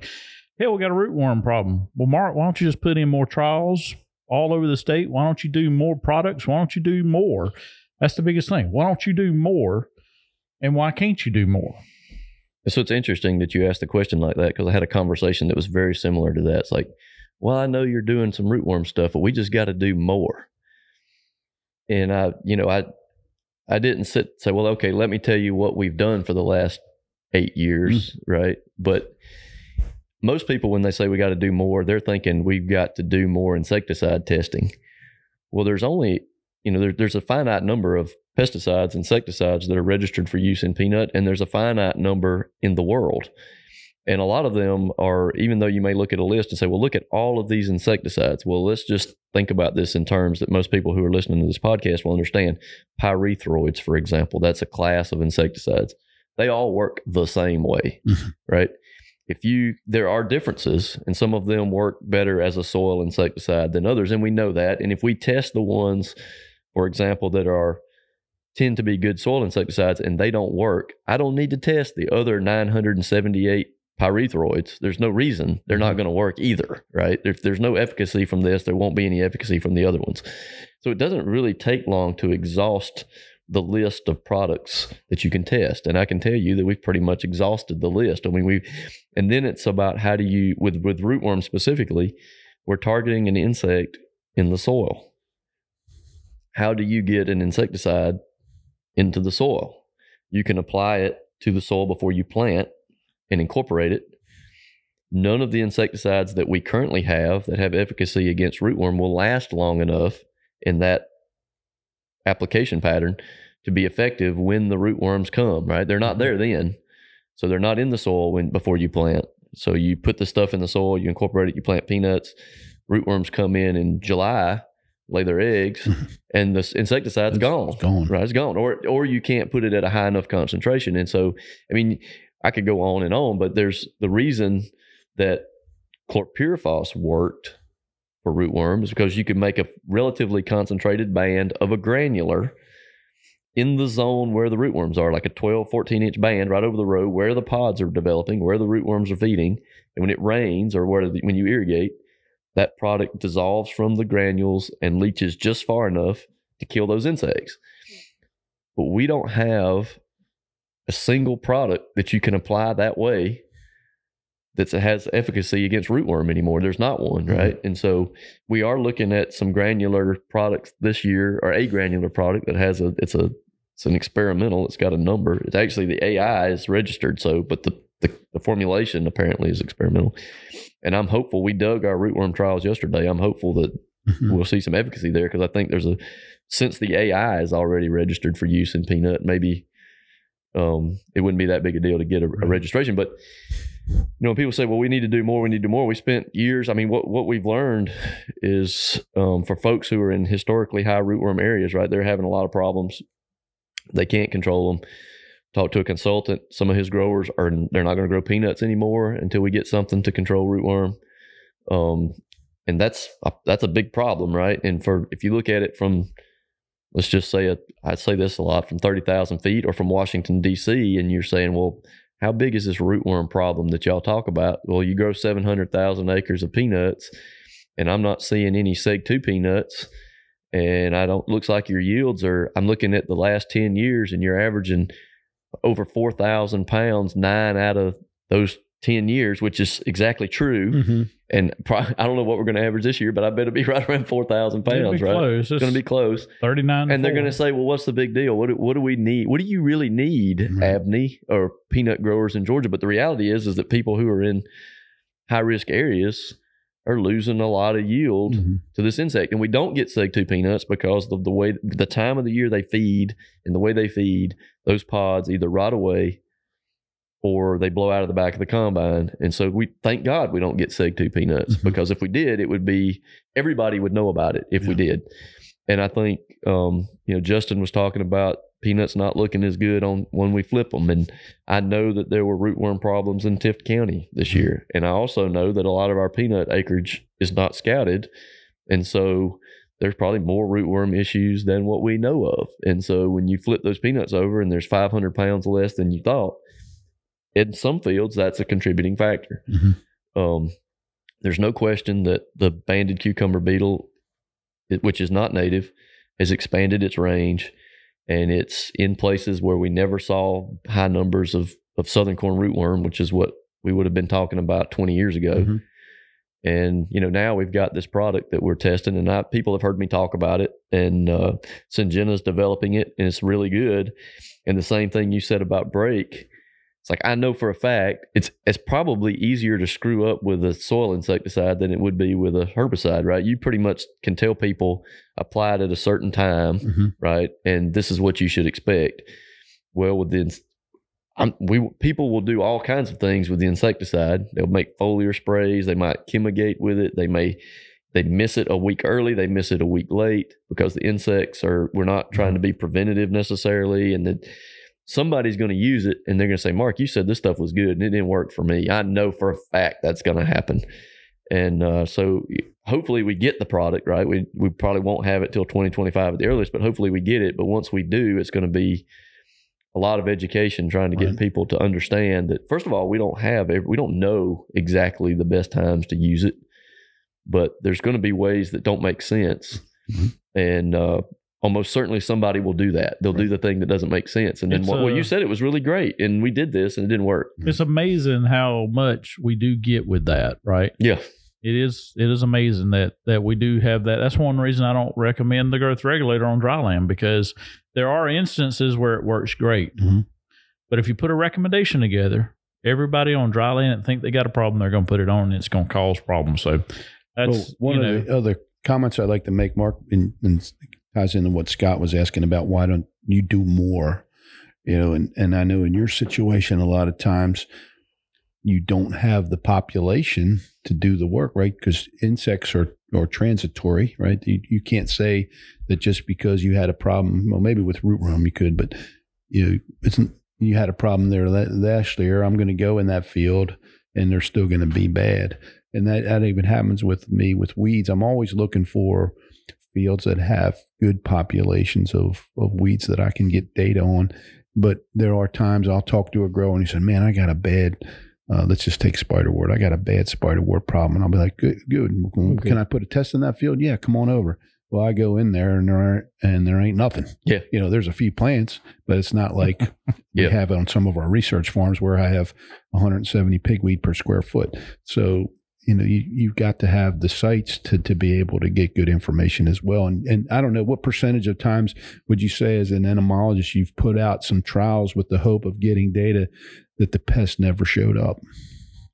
Hey, we got a rootworm problem. Well, Mark, why don't you just put in more trials all over the state? Why don't you do more products? Why don't you do more? That's the biggest thing. Why don't you do more? And why can't you do more? So it's interesting that you asked the question like that because I had a conversation that was very similar to that. It's like, well, I know you're doing some rootworm stuff, but we just got to do more. And I, you know, I, I didn't sit say, well, okay, let me tell you what we've done for the last eight years, mm. right? But most people, when they say we got to do more, they're thinking we've got to do more insecticide testing. Well, there's only, you know, there, there's a finite number of pesticides, insecticides that are registered for use in peanut, and there's a finite number in the world. And a lot of them are, even though you may look at a list and say, well, look at all of these insecticides. Well, let's just think about this in terms that most people who are listening to this podcast will understand. Pyrethroids, for example, that's a class of insecticides. They all work the same way, Mhm. right? If you, there are differences, and some of them work better as a soil insecticide than others, and we know that. And if we test the ones, for example, that are tend to be good soil insecticides and they don't work, I don't need to test the other 978 pyrethroids. There's no reason they're not mm-hmm. going to work either, right? If there's no efficacy from this, there won't be any efficacy from the other ones. So it doesn't really take long to exhaust the list of products that you can test. And I can tell you that we've pretty much exhausted the list. I mean, we, and then it's about how do you, with, with rootworm specifically, we're targeting an insect in the soil. How do you get an insecticide into the soil? You can apply it to the soil before you plant and incorporate it. none of the insecticides that we currently have that have efficacy against rootworm will last long enough in that application pattern to be effective when the rootworms come, right? They're not mm-hmm. there then. So they're not in the soil when before you plant. So you put the stuff in the soil, you incorporate it, you plant peanuts. Rootworms come in in July, lay their eggs, mm-hmm. and the insecticide's It's gone. gone. Right, it's gone. Or or you can't put it at a high enough concentration. And so, I mean, I could go on and on, but there's the reason that chlorpyrifos worked for rootworm is because you could make a relatively concentrated band of a granular in the zone where the rootworms are, like a 12, 14 inch band right over the row where the pods are developing, where the rootworms are feeding. And when it rains or where the, when you irrigate, that product dissolves from the granules and leaches just far enough to kill those insects. But we don't have a single product that you can apply that way that has efficacy against rootworm anymore. There's not one, mm-hmm. right? And so we are looking at some granular products this year, or a granular product that has a it's a it's an experimental. It's got a number. It's actually the AI is registered, so but the the, the formulation apparently is experimental. And I'm hopeful. We dug our rootworm trials yesterday. I'm hopeful that Mhm. we'll see some efficacy there because I think there's a since the AI is already registered for use in peanut, maybe um, it wouldn't be that big a deal to get a, a registration. But you know, when people say, "Well, we need to do more. We need to do more." We spent years. I mean, what what we've learned is um, for folks who are in historically high rootworm areas, right? They're having a lot of problems. They can't control them. Talk to a consultant. Some of his growers are they're not going to grow peanuts anymore until we get something to control rootworm. Um, and that's a, that's a big problem, right? And for if you look at it from let's just say a, I say this a lot from thirty thousand feet or from Washington D.C. and you're saying, well, how big is this rootworm problem that y'all talk about? Well, you grow seven hundred thousand acres of peanuts, and I'm not seeing any Seg two peanuts, and I don't looks like your yields are. I'm looking at the last ten years, and you're averaging over four thousand pounds nine out of those ten years, which is exactly true. Mhm. And pro- I don't know what we're going to average this year, but I bet it'll be right around four thousand pounds, right? close. It's going to be close. 39. And they're going to say, well, what's the big deal? What do, what do we need? What do you really need, Right. Abney or peanut growers in Georgia? But the reality is, is that people who are in high risk areas are losing a lot of yield Mhm. to this insect. And we don't get seg two peanuts because of the way, the time of the year they feed and the way they feed, those pods either rot away or they blow out of the back of the combine. And so we thank God we don't get seg two peanuts Mhm. because if we did, it would be everybody would know about it if we did. And I think um, you know Justin was talking about peanuts not looking as good on when we flip them, and I know that there were rootworm problems in Tift County this year, and I also know that a lot of our peanut acreage is not scouted, and so there's probably more rootworm issues than what we know of. And so when you flip those peanuts over and there's 500 pounds less than you thought, in some fields that's a contributing factor. Mhm. Um, there's no question that the banded cucumber beetle, which is not native, has expanded its range, and it's in places where we never saw high numbers of of southern corn rootworm, which is what we would have been talking about 20 years ago. Mhm. And you know now we've got this product that we're testing, and I, people have heard me talk about it, and uh, Syngenta's developing it, and it's really good. And the same thing you said about Brake, it's like I know for a fact it's it's probably easier to screw up with a soil insecticide than it would be with a herbicide, right? You pretty much can tell people apply it at a certain time, Mhm. right? And this is what you should expect. Well, with the I'm, we people will do all kinds of things with the insecticide. They'll make foliar sprays. They might chemigate with it. They may they miss it a week early. They miss it a week late because the insects are. We're not trying to be preventative necessarily, and that somebody's going to use it, and they're going to say, "Mark, you said this stuff was good, and it didn't work for me." I know for a fact that's going to happen, and uh, so hopefully we get the product right. We we probably won't have it till 2025 at the earliest, but hopefully we get it. But once we do, it's going to be a lot of education trying to get Right. people to understand that first of all we don't have we don't know exactly the best times to use it but there's going to be ways that don't make sense Mhm. and uh, almost certainly somebody will do that they'll do the thing that doesn't make sense and then It's, well, well uh, you said it was really great and we did this and it didn't work It's amazing how much we do get with that, right? yeah It is it is amazing that that we do have that. That's one reason I don't recommend the growth regulator on dry land because there are instances where it works great. Mhm. But if you put a recommendation together, everybody on dry land that think they got a problem, they're going to put it on, and it's going to cause problems. So that's Well, one you of the other comments I'd like to make, Mark, and, and ties into what Scott was asking about why don't you do more? You know, and, and I know in your situation, a lot of times you don't have the population to do the work, right? Because insects are, are transitory, right? You, you can't say that just because you had a problem, well, maybe with rootworm you could, but you know, it's, you had a problem there la- last year. I'm going to go in that field and they're still going to be bad and that, that even happens with me with weeds. I'm always looking for fields that have good populations of, of weeds that I can get data on. But there are times I'll talk to a grower and he said, "Man, I got a bad. Uh, let's just take spiderwort. I got a bad spiderwort problem." And I'll be like, "Good, good. Okay. Can I put a test in that field? Yeah, come on over." Well, I go in there and there aren't, and there ain't nothing. Yeah. you know, there's a few plants, but it's not like Yeah. we have it on some of our research farms where I have 170 pigweed per square foot. So you know you, you've got to have the sites to, to be able to get good information as well. And and i don't know what percentage of times would you say as an entomologist you've put out some trials with the hope of getting data that the pest never showed up?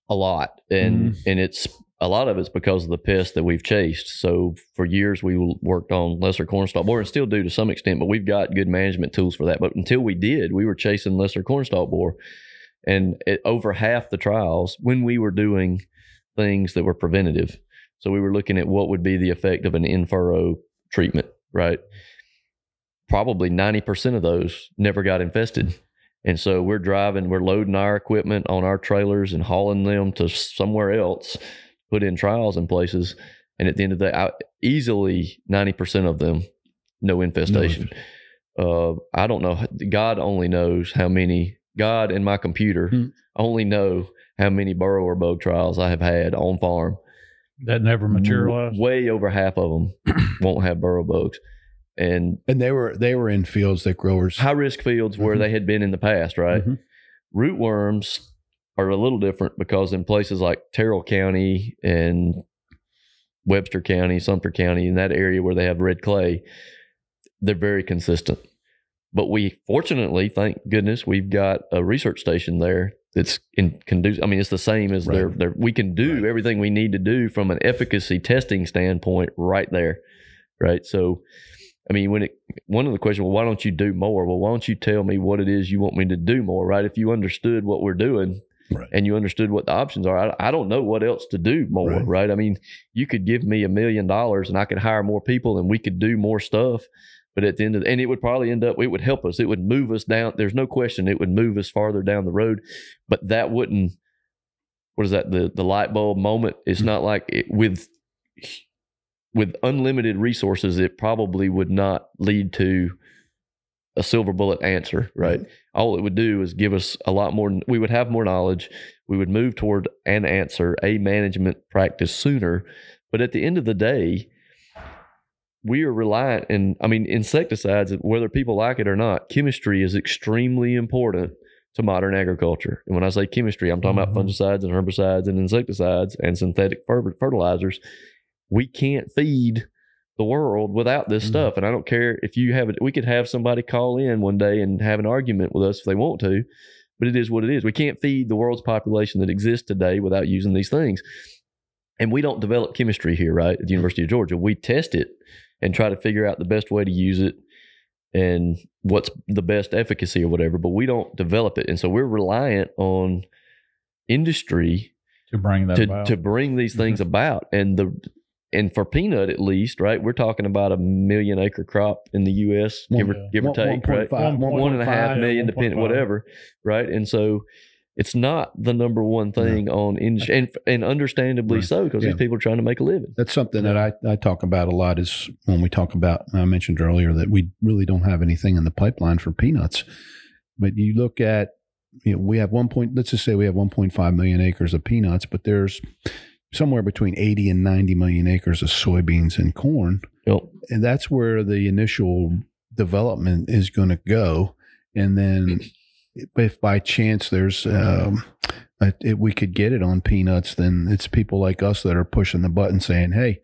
A lot. And mm. and it's a lot of it's because of the pests that we've chased. So for years we worked on lesser cornstalk borer and still do to some extent but we've got good management tools for that. But until we did we were chasing lesser cornstalk borer. And it, over half the trials when we were doing things that were preventative so we were looking at what would be the effect of an in furrow treatment right probably 90% of those never got infested and so we're driving, we're loading our equipment on our trailers and hauling them to somewhere else, put in trials in places. And at the end of the day, I, easily 90% of them, no infestation. uh, I don't know. God only knows how many, God and my computer Hmm. only know how many burrower bug trials I have had on farm. that never materialized. Way over half of them won't have burrow bugs. And and they were they were in fields that growers high risk fields where Mhm. they had been in the past, right? Mhm. Rootworms are a little different because in places like Terrell County and Webster County, Sumter County, in that area where they have red clay, they're very consistent. But we fortunately, thank goodness, we've got a research station there that's in conducive. I mean, it's the same as Right. their we can do Right. everything we need to do from an efficacy testing standpoint right there. Right. So I mean, when it one of the questions, well, why don't you do more? Well, why don't you tell me what it is you want me to do more, right? If you understood what we're doing Right. and you understood what the options are, I, I don't know what else to do more, Right. right. I mean, you could give me a million dollars and I could hire more people and we could do more stuff. But at the end of the, and it would probably end up, it would help us. It would move us down. There's no question it would move us farther down the road. But that wouldn't, what is that? The, the light bulb moment. It's Mhm. not like it, with, with unlimited resources, it probably would not lead to a silver bullet answer, right? All it would do is give us a lot more. We would have more knowledge. We would move toward an answer, a management practice sooner. But at the end of the day, we are reliant, and I mean, insecticides, whether people like it or not, chemistry is extremely important to modern agriculture. And when I say chemistry, I'm talking about fungicides and herbicides and insecticides and synthetic fertilizers. We can't feed the world without this Mhm. stuff. And I don't care if you have it. We could have somebody call in one day and have an argument with us if they want to, but it is what it is. We can't feed the world's population that exists today without using these things. And we don't develop chemistry here, right? At the University of Georgia. We test it and try to figure out the best way to use it and what's the best efficacy or whatever, but we don't develop it. And so we're reliant on industry to bring that to, about. to bring these things mm-hmm. about. And the and for peanut at least, right? We're talking about a million acre crop in the US, give or Yeah. give or One- take, right? 1.5, One and a half 1.5, million, yeah, depending 1.5. whatever, right? And so it's not the number one thing on industry, and and understandably Right. so, because Yeah. these people are trying to make a living. That's something that I, I talk about a lot is when we talk about, I mentioned earlier that we really don't have anything in the pipeline for peanuts. But you look at, you know, we have one point, let's just say we have 1.5 million acres of peanuts, but there's somewhere between 80 and 90 million acres of soybeans and corn. Yep. And that's where the initial development is going to go. And then if by chance there's, um, uh, if we could get it on peanuts, then it's people like us that are pushing the button saying, "Hey,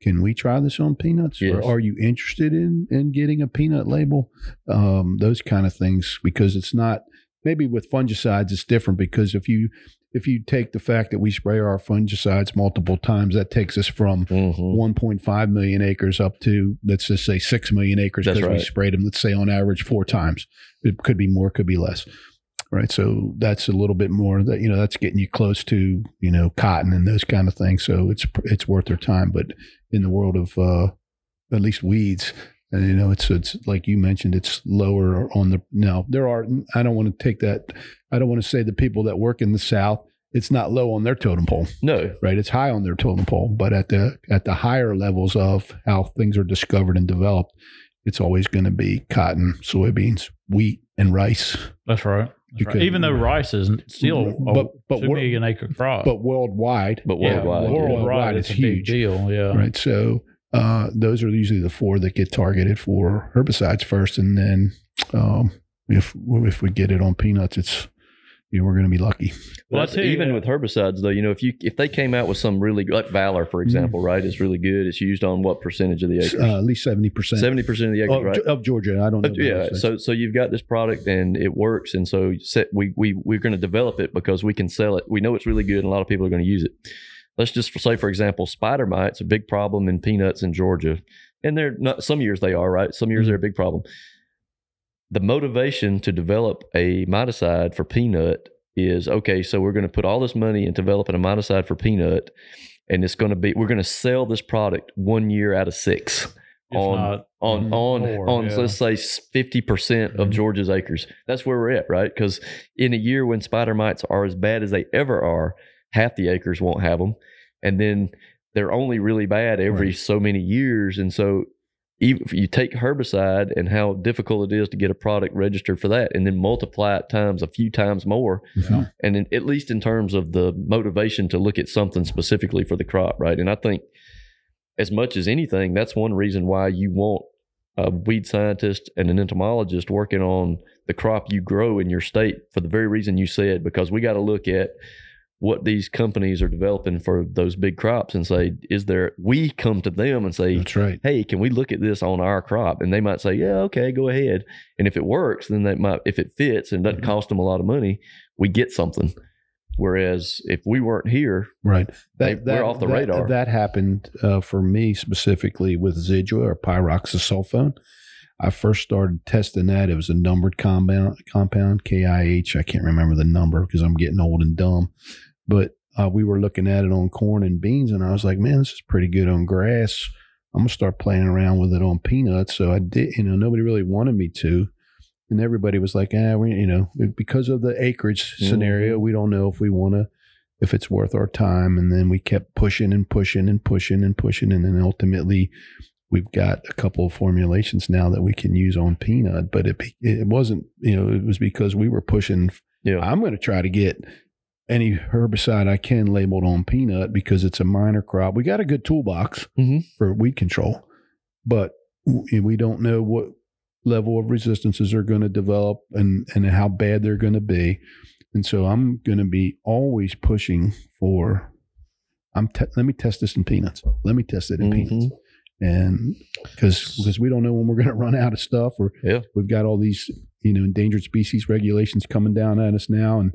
can we try this on peanuts? Yes. Or are you interested in in getting a peanut label?" Um, those kind of things because it's not maybe with fungicides it's different because if you if you take the fact that we spray our fungicides multiple times, that takes us from Mhm. 1.5 million acres up to let's just say 6 million acres because we sprayed them let's say on average four times. It could be more could be less right? So that's a little bit more that you know that's getting you close to you know cotton and those kind of things. So it's it's worth their time. But in the world of uh at least weeds and you know it's it's like you mentioned it's lower on the now there are i don't want to take that i don't want to say the people that work in the south it's not low on their totem pole No, right? It's high on their totem pole, but at the at the higher levels of how things are discovered and developed, it's always going to be cotton, soybeans, wheat, and rice. That's right. Right. Even though rice isn't still But- a but two million acre crop, But worldwide, but worldwide. yeah. worldwide, Worldwide, it's, it's huge. deal. Yeah, right? So uh, those are usually the four that get targeted for herbicides first, and then um, if if we get it on peanuts, it's you know we're going to be lucky. Well, I That's you even with herbicides though, you know, if you if they came out with some really like Valor, for example, right, is really good. It's used on what percentage of the acres? Uh, at least seventy percent Seventy percent of the acres, of, right? of Georgia. I don't know. Uh, yeah, so so you've got this product and it works, and so set, we we we're going to develop it because we can sell it. We know it's really good, and a lot of people are going to use it. Let's just say, for example, spider mites a big problem in peanuts in Georgia, and they're not. Some years they are right. Some years they're a big problem. The motivation to develop a miticide for peanut is okay. So we're going to put all this money into developing a miticide for peanut, and it's going to be we're going to sell this product one year out of six If on not, on Mhm. on More, on yeah. let's say fifty percent of Mhm. Georgia's acres. That's where we're at, right? Because in a year when spider mites are as bad as they ever are, half the acres won't have them, and then they're only really bad every Right. so many years. And so, even if you take herbicide and how difficult it is to get a product registered for that, and then multiply it times a few times more, Mhm. and in, at least in terms of the motivation to look at something specifically for the crop, right? And I think as much as anything, that's one reason why you want a weed scientist and an entomologist working on the crop you grow in your state for the very reason you said, because we got to look at what these companies are developing for those big crops and say, is there, we come to them and say, that's right. hey, can we look at this on our crop? And they might say, yeah, okay, go ahead. And if it works, then they might, if it fits and doesn't Mhm. cost them a lot of money, we get something. Whereas if we weren't here, Right. They- we're off the that- radar. That happened uh, for me specifically with Zidua or pyroxasulfone. I first started testing that. It was a numbered compound, compound KIH. I can't remember the number because I'm getting old and dumb. But uh, we were looking at it on corn and beans, and I was like, man, this is pretty good on grass. I'm gonna start playing around with it on peanuts. So I did. You know, nobody really wanted me to, and everybody was like, ah, we, you know, because of the acreage scenario, we don't know if we want to if it's worth our time. And then we kept pushing and pushing and pushing and pushing. And then ultimately, we've got a couple of formulations now that we can use on peanut. But it, it wasn't, you know, it was because we were pushing. Yeah. I'm going to try to get any herbicide I can labeled on peanut because it's a minor crop. We got a good toolbox Mhm. for weed control, but we don't know what level of resistances are going to develop and, and how bad they're going to be. And so I'm going to be always pushing for. I'm te- let me test this in peanuts. Let me test it in Mhm. peanuts, and because because we don't know when we're going to run out of stuff, or Yeah. we've got all these you know endangered species regulations coming down at us now, and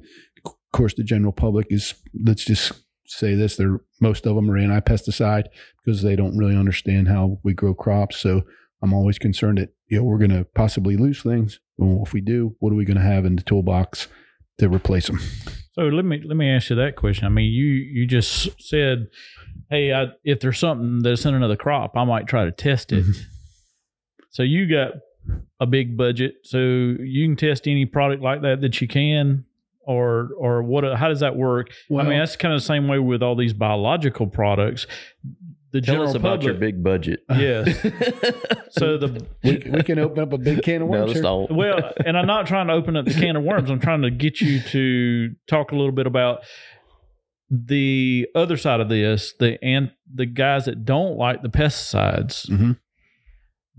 of course the general public is let's just say this: they're most of them are anti-pesticide because they don't really understand how we grow crops. So I'm always concerned that you know we're going to possibly lose things. Well, if we do, what are we going to have in the toolbox to replace them? So let me let me ask you that question. I mean, you you just said, "Hey, I, if there's something that's in another crop, I might try to test it." Mhm. So you got a big budget, so you can test any product like that that you can, or or what? How does that work? I mean, that's kind of the same way with all these biological products. The Tell general us about public, your big budget. yes. So the we, we can open up a big can of worms. let's here. well, and I'm not trying to open up the can of worms. I'm trying to get you to talk a little bit about the other side of this, the and the guys that don't like the pesticides. Mhm.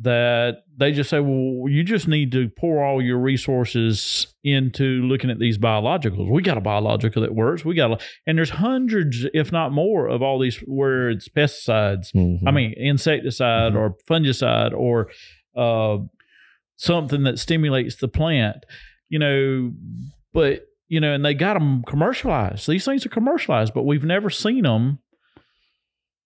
That they just say, well, you just need to pour all your resources into looking at these biologicals. We got a biological that works. We got, a, and there's hundreds, if not more, of all these where it's pesticides. Mhm. I mean, insecticide Mhm. or fungicide or uh, something that stimulates the plant. You know, but you know, and they got them commercialized. These things are commercialized, but we've never seen them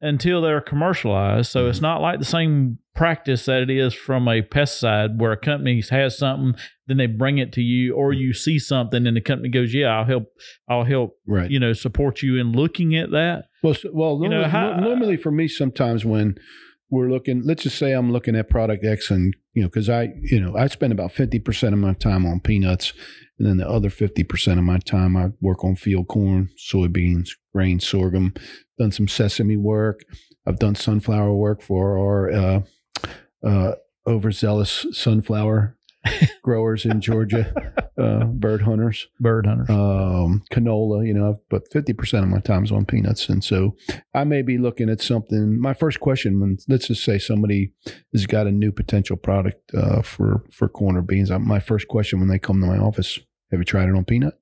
until they're commercialized. So it's mm-hmm. not like the same practice that it is from a pesticide where a company has something, then they bring it to you, or you see something and the company goes, "Yeah, I'll help. I'll help. Right. You know, support you in looking at that." Well, so, well, You know, how- normally for me, sometimes when we're looking, let's just say I'm looking at product X, and you know, because I, you know, I spend about fifty percent of my time on peanuts, and then the other fifty percent of my time I work on field corn, soybeans, grain, sorghum. Done some sesame work. I've done sunflower work for our uh, uh, overzealous sunflower growers in Georgia, uh, bird hunters Bird hunters. um, canola, you know, but 50% of my time is on peanuts. And so I may be looking at something. My first question, when let's just say somebody has got a new potential product uh, for, for corn or beans, I, my first question when they come to my office, have you tried it on peanut?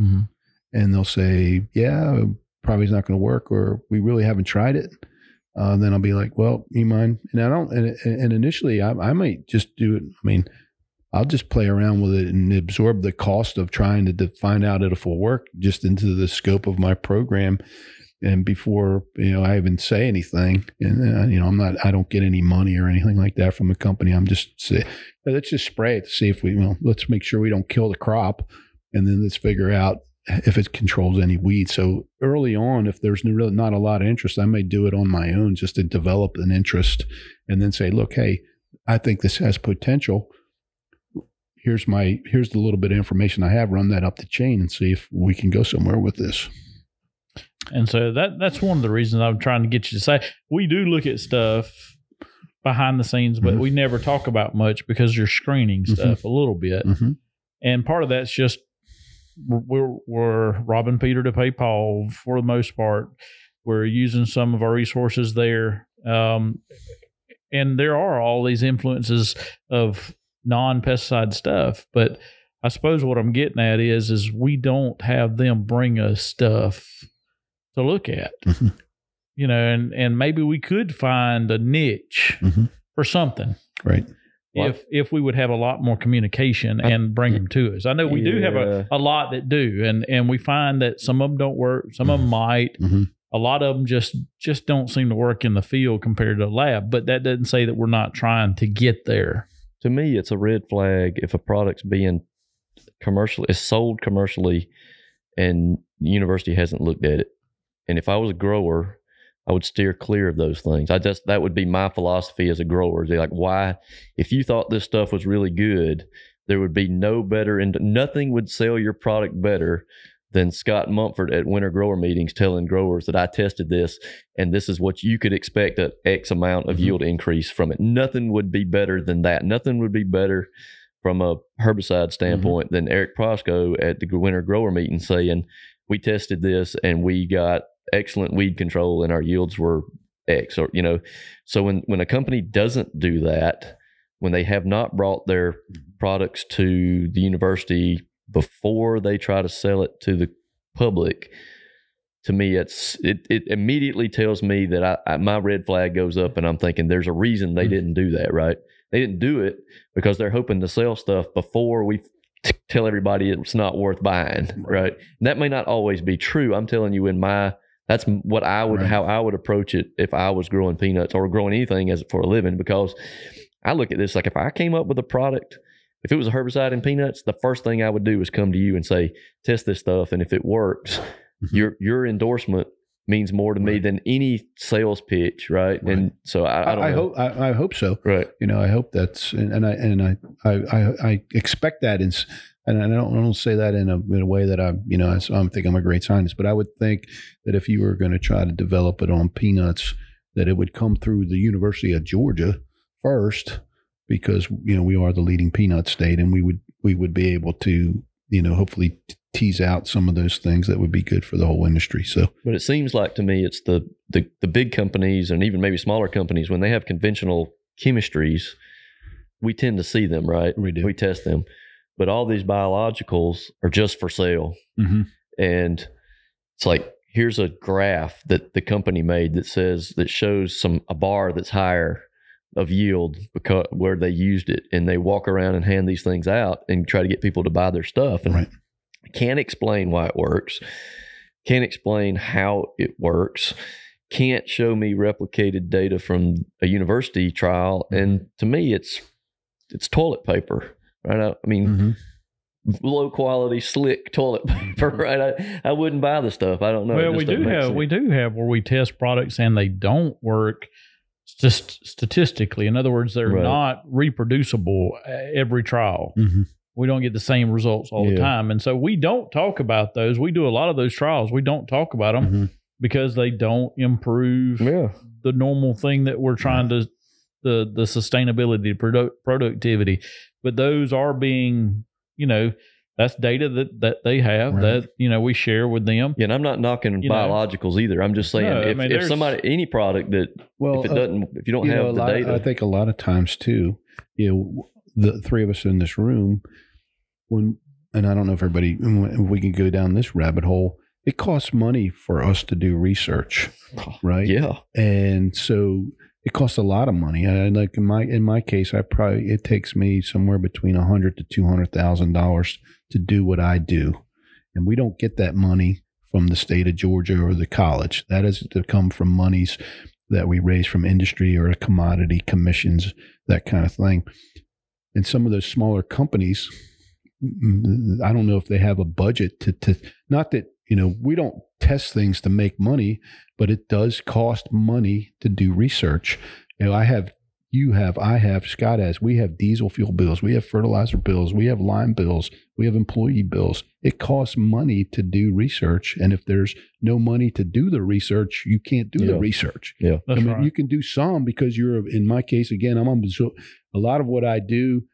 Mhm. And they'll say, yeah, probably it's not going to work, or we really haven't tried it. Uh, then I'll be like, well, you mind? And I don't, and, and initially I, I might just do it. I mean, I'll just play around with it and absorb the cost of trying to de- find out if it will work just into the scope of my program. And before you know, I even say anything, and uh, you know, I'm not, I don't get any money or anything like that from the company. I'm just say, let's just spray it to see if we, you know, let's make sure we don't kill the crop, and then let's figure out if it controls any weeds. So early on, if there's really not a lot of interest, I may do it on my own just to develop an interest, and then say, look, hey, I think this has potential here's my here's the little bit of information I have. Run that up the chain and see if we can go somewhere with this. And so that that's one of the reasons I'm trying to get you to say we do look at stuff behind the scenes, but Mhm. we never talk about much because you're screening Mhm. stuff a little bit. Mm-hmm. And part of that's just we're we're robbing Peter to pay Paul for the most part. We're using some of our resources there, um, and there are all these influences of non-pesticide stuff. But I suppose what I'm getting at is is we don't have them bring us stuff to look at, Mhm. you know, and and maybe we could find a niche Mhm. for something Right. If if we would have a lot more communication and bring them to us. I know we do have a, a lot that do, and and we find that some of them don't work, some of them might. Mhm. A lot of them just just don't seem to work in the field compared to the lab. But that doesn't say that we're not trying to get there. to me, it's a red flag if a product's being commercial is sold commercially and the university hasn't looked at it. And if I was a grower, I would steer clear of those things. I just that would be my philosophy as a grower. They're like, why? If you thought this stuff was really good, there would be no better and nothing would sell your product better than Scott Monfort at winter grower meetings telling growers that I tested this and this is what you could expect at X amount of Mhm. yield increase from it. Nothing would be better than that. Nothing would be better from a herbicide standpoint than Eric Prostko at the winter grower meeting saying, we tested this and we got excellent weed control and our yields were X or, you know, so when, when a company doesn't do that, when they have not brought their products to the university before they try to sell it to the public, to me, it's it, it immediately tells me that I, I my red flag goes up, and I'm thinking there's a reason they Mhm. didn't do that, right? They didn't do it because they're hoping to sell stuff before we t- tell everybody it's not worth buying, right? And that may not always be true. I'm telling you, in my that's what I would Right. how I would approach it if I was growing peanuts or growing anything as for a living, because I look at this like if I came up with a product. If it was a herbicide in peanuts, the first thing I would do is come to you and say, test this stuff. And if it works, Mhm. your your endorsement means more to me than any sales pitch, right? Right. And so I, I I, don't I know. hope I, I hope so. right. You know, I hope that's and, and I and I, I I expect that in and I don't I don't say that in a in a way that I you know I, I think I'm a great scientist, but I would think that if you were going to try to develop it on peanuts, that it would come through the University of Georgia first, because you know we are the leading peanut state, and we would we would be able to you know hopefully tease out some of those things that would be good for the whole industry. So But it seems like to me it's the, the the big companies and even maybe smaller companies when they have conventional chemistries, we tend to see them, right? we do. We test them. But all these biologicals are just for sale. Mhm. and it's like here's a graph that the company made that says that shows some a bar that's higher of yield because where they used it. And they walk around and hand these things out and try to get people to buy their stuff. And Right. can't explain why it works, can't explain how it works, can't show me replicated data from a university trial, and to me, it's it's toilet paper, right? I, I mean, Mhm. low quality, slick toilet paper, right? I, I wouldn't buy the stuff. I don't know. Well, we do have sense. we do have where we test products and they don't work just statistically. In other words, they're Right. not reproducible uh, every trial. Mhm. We don't get the same results all the time, and so we don't talk about those. We do a lot of those trials. We don't talk about them Mhm. because they don't improve Yeah. the normal thing that we're trying to the the sustainability produ- productivity but those are being you know that's data that that they have Right. that you know we share with them Yeah, and I'm not knocking You know. biologicals either. I'm just saying No, I if, mean, if somebody any product that Well, if it uh, doesn't if you don't you have know, the lot of- data, I think a lot of times too, you know, the three of us in this room, when and I don't know if everybody, if we can go down this rabbit hole. It costs money for us to do research, right? yeah, and so it costs a lot of money. Like in my in my case, I probably it takes me somewhere between a hundred to two hundred thousand dollars to do what I do, and we don't get that money from the state of Georgia or the college. That is to come from monies that we raise from industry or commodity commissions, that kind of thing. And some of those smaller companies, mm, I don't know if they have a budget to, to not that, you know, we don't test things to make money, but it does cost money to do research. You know, I have, you have, I have, Scott has, we have diesel fuel bills, we have fertilizer bills, we have lime bills, we have employee bills. It costs money to do research. And if there's no money to do the research, you can't do the research. yeah, that's I mean, right you can do some because you're, in my case, again, I'm on so a lot of what I do,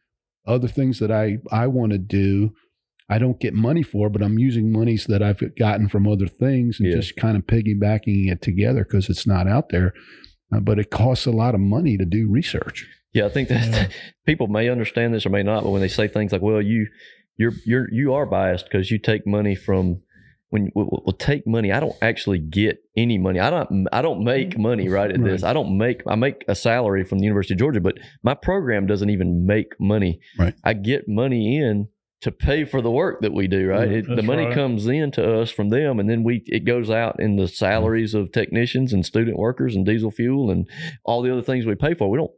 other things that I, I want to do, I don't get money for, but I'm using monies that I've gotten from other things and Yeah. just kind of piggybacking it together because it's not out there. Uh, but it costs a lot of money to do research. yeah. I think that Yeah. people may understand this or may not, but when they say things like, "Well, you you're you're you are biased because you take money from." When we will take money, I don't actually get any money. I don't. I don't make money right at this. I don't make. I make a salary from the University of Georgia, but my program doesn't even make money. Right. I get money in to pay for the work that we do. Right. Yeah, It, the money right. comes in to us from them, and then we it goes out in the salaries of technicians and student workers and diesel fuel and all the other things we pay for. We don't.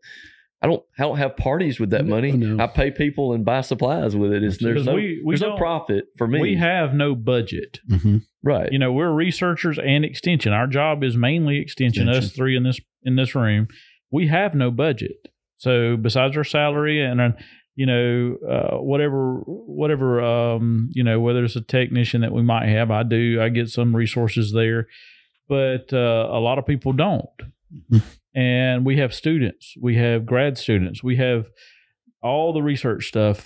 I don't. I don't have parties with that No, money. no. I pay people and buy supplies with it. It's, there's no. we- we there's no profit for me. we have no budget Mm-hmm. right. you know we're researchers and extension our job is mainly extension, us three in this in this room we have no budget so besides our salary and you know uh, whatever whatever um, you know whether it's a technician that we might have i do i get some resources there but uh, a lot of people don't Mhm. and we have students we have grad students we have all the research stuff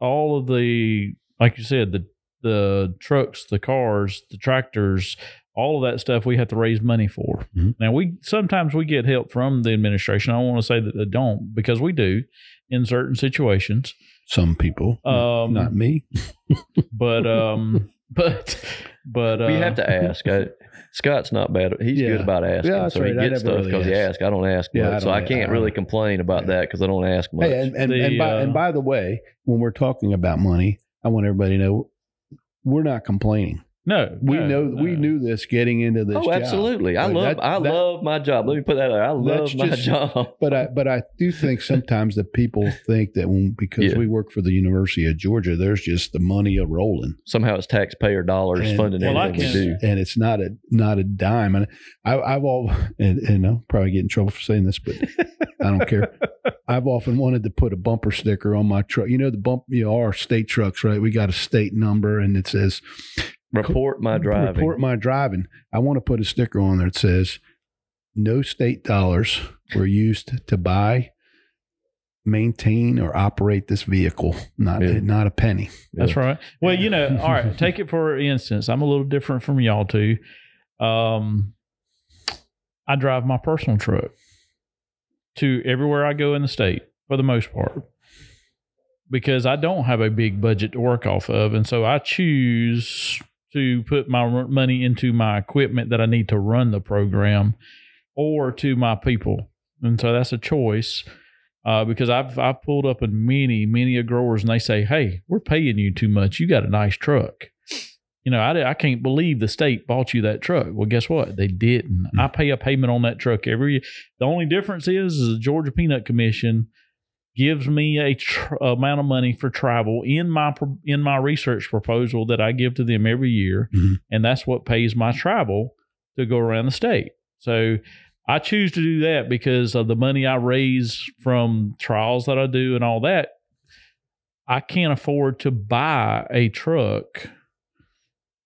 all of the like you said the the trucks the cars the tractors all of that stuff we have to raise money for Mhm. now we sometimes we get help from the administration i don't want to say that they don't because we do in certain situations Some people, um not me. but um but but uh, we have to ask. I, Scott's not bad. He's Yeah. good about asking. Yeah, that's so he right. I gets never stuff really because he asks. I don't ask Yeah, much, I so I can't I really complain about Yeah. that because I don't ask much. Hey, and and, The, and, by, uh, and by the way, when we're talking about money, I want everybody to know we're not complaining. No We no, know no. we knew this getting into this. oh, job. absolutely. I But love. that- I that- love my job. Let me put that there. I love my just- job. But I but I do think sometimes that people think that when because Yeah. we work for the University of Georgia, there's just the money a rolling, Somehow it's taxpayer dollars And- funding Well, I everything we do. and it's not a not a dime. And I, I've all and, and I'll probably get in trouble for saying this, but I don't care. I've often wanted to put a bumper sticker on my truck. You know the bump, you know our state trucks, right? We got a state number, and it says Report my driving. Report my driving. I want to put a sticker on there that says, "No state dollars were used to buy, maintain, or operate this vehicle. Not Yeah. not a penny." That's right. Well, you know, all right, take it for instance. I'm a little different from y'all too. Um, I drive my personal truck to everywhere I go in the state for the most part because I don't have a big budget to work off of. And so I choose to put my money into my equipment that I need to run the program or to my people. And so that's a choice uh, because I've I've pulled up in many many a growers and they say, "Hey, we're paying you too much. You got a nice truck." you know, I, I can't believe the state bought you that truck. Well, guess what? They didn't. I pay a payment on that truck every year. The only difference is, is the Georgia Peanut Commission gives me a tr- amount of money for travel in my pro- in my research proposal that I give to them every year, Mhm. and that's what pays my travel to go around the state. So I choose to do that because of the money I raise from trials that I do and all that. I can't afford to buy a truck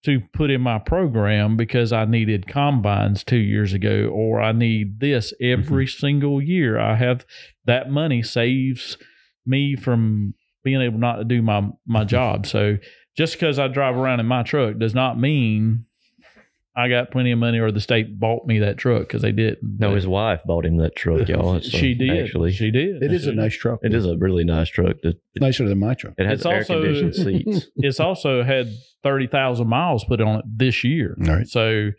to put in my program because I needed combines two years ago, or I need this every mm-hmm. single year. I have that money saves me from being able not to do my my job. So just because I drive around in my truck does not mean I got plenty of money or the state bought me that truck because they didn't. No, But his wife bought him that truck, y'all. It's, she did actually. She did. It is a nice truck. It is a really nice truck. It, it, nicer than my truck. it has It's air also- conditioned seats. It's also had thirty thousand miles put on it this year. All right. So,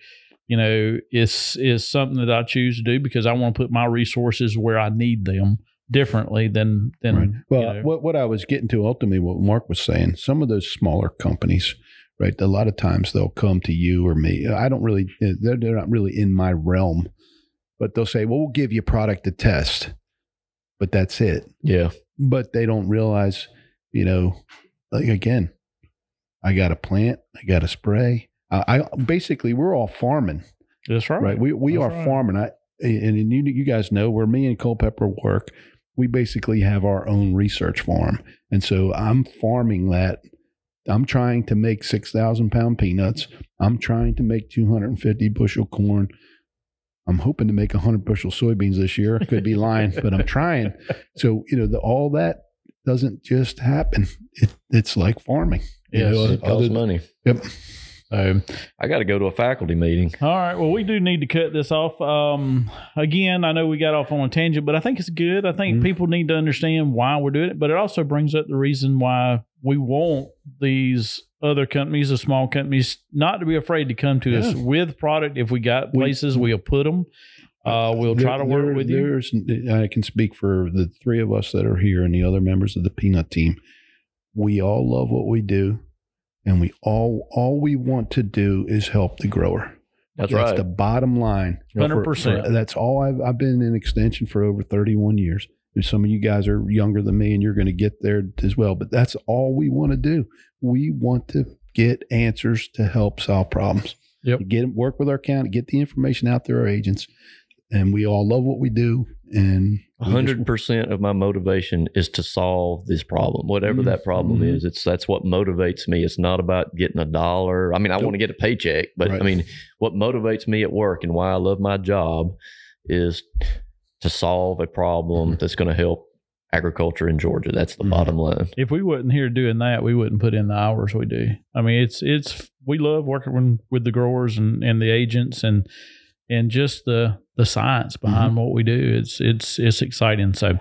you know, it's is something that I choose to do because I want to put my resources where I need them differently than than Right. Well, you know. what what I was getting to ultimately, what Mark was saying, some of those smaller companies, right? A lot of times they'll come to you or me. I don't really, they're, they're not really in my realm, but they'll say, "Well, we'll give you product to test," but that's it. Yeah. But they don't realize, you know, like again, I got a plant, I got a spray. I, I basically we're all farming. that's right. Right. We we That's are right. farming. I and, and you you guys know where me and Culpepper work. We basically have our own research farm, and so I'm farming that. I'm trying to make six thousand pound peanuts. I'm trying to make 250 bushel corn. I'm hoping to make 100 bushel soybeans this year. I could be lying, but I'm trying. So you know, the, all that doesn't just happen. It, it's like farming. You Yes, know, It other- money. Yep. So, I got to go to a faculty meeting. all right. Well, we do need to cut this off. Um, again, I know we got off on a tangent, but I think it's good. I think Mhm. people need to understand why we're doing it, but it also brings up the reason why we want these other companies, the small companies, not to be afraid to come to us with product. If we got places, we'll put them. Uh, we'll try to work There- with you. I can speak for the three of us that are here and the other members of the Peanut team. We all love what we do, and we all all we want to do is help the grower. That's, That's right. the bottom line. Hundred For- percent. for- That's all I've I've been in extension for over 31 years. If some of you guys are younger than me, and you're going to get there as well. But that's all we want to do. We want to get answers to help solve problems. Yep. Get work with our county, get the information out to our agents, and we all love what we do. And hundred percent of my motivation is to solve this problem, whatever that problem Mhm. is. It's that's what motivates me. It's not about getting a dollar. I mean, I want to get a paycheck, but Right. I mean, what motivates me at work and why I love my job is to solve a problem that's going to help agriculture in Georgia. That's the Mhm. bottom line. if we wasn't here doing that, we wouldn't put in the hours we do. I mean, it's it's we love working with, the growers and, and the agents and and just the the science behind what we do. It's it's it's exciting. So,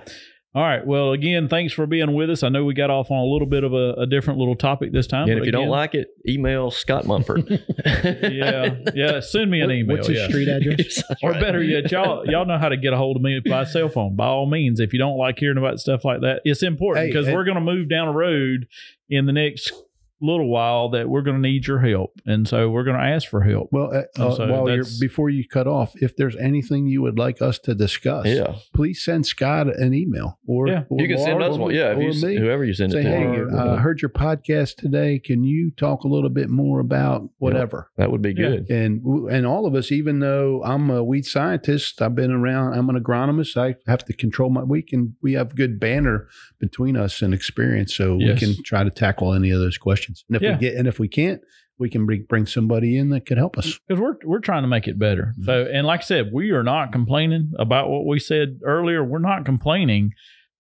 all right. Well, again, thanks for being with us. I know we got off on a little bit of a, a different little topic this time. and but if you don't like it, email Scott Monfort. yeah, yeah, send me an email. what's his yeah. street address? Or better yet, y'all y'all know how to get a hold of me by cell phone. By all means, if you don't like hearing about stuff like that, it's important Hey, because we're going to move down a road in the next little while that we're going to need your help, and so we're going to ask for help. Well, uh, uh, so while you're before you cut off, if there's anything you would like us to discuss, Yeah, please send Scott an email or, Yeah. or you can send us one. Yeah, if you, s- me. whoever you send Say, it to. hey, or- I heard your podcast today. Can you talk a little bit more about whatever? that would be Yeah. good. And and all of us, even though I'm a weed scientist, I've been around. I'm an agronomist. I have to control my. We can we have good banner between us and experience, so Yes. we can try to tackle any of those questions. And if Yeah. we get and if we can't, we can bring bring somebody in that could help us. because we're we're trying to make it better. Mm-hmm. So, and like I said, we are not complaining about what we said earlier. We're not complaining.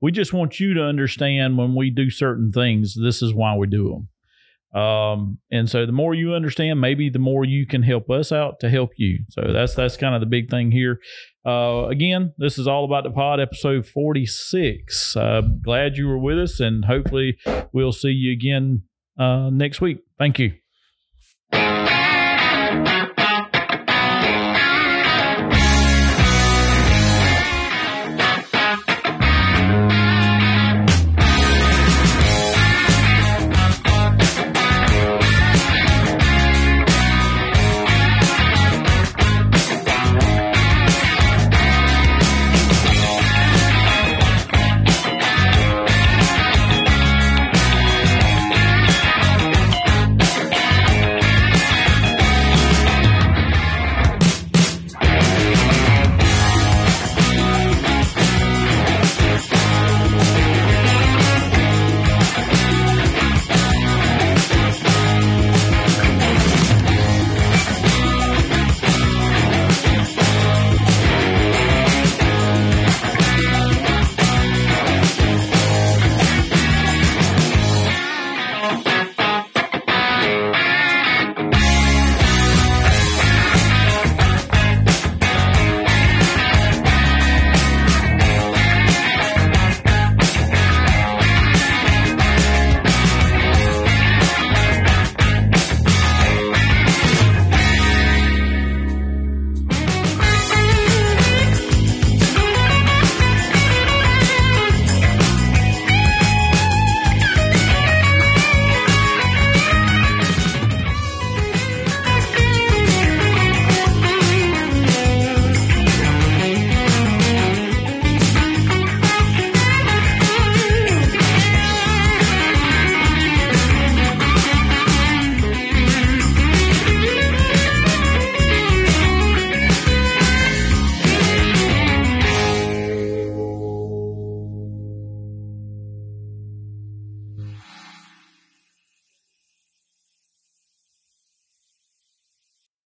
We just want you to understand when we do certain things, this is why we do them. Um, and so the more you understand, maybe the more you can help us out to help you. So that's that's kind of the big thing here. Uh, again, this is all about the pod episode 46. Uh, glad you were with us, and hopefully we'll see you again uh, next week. Thank you.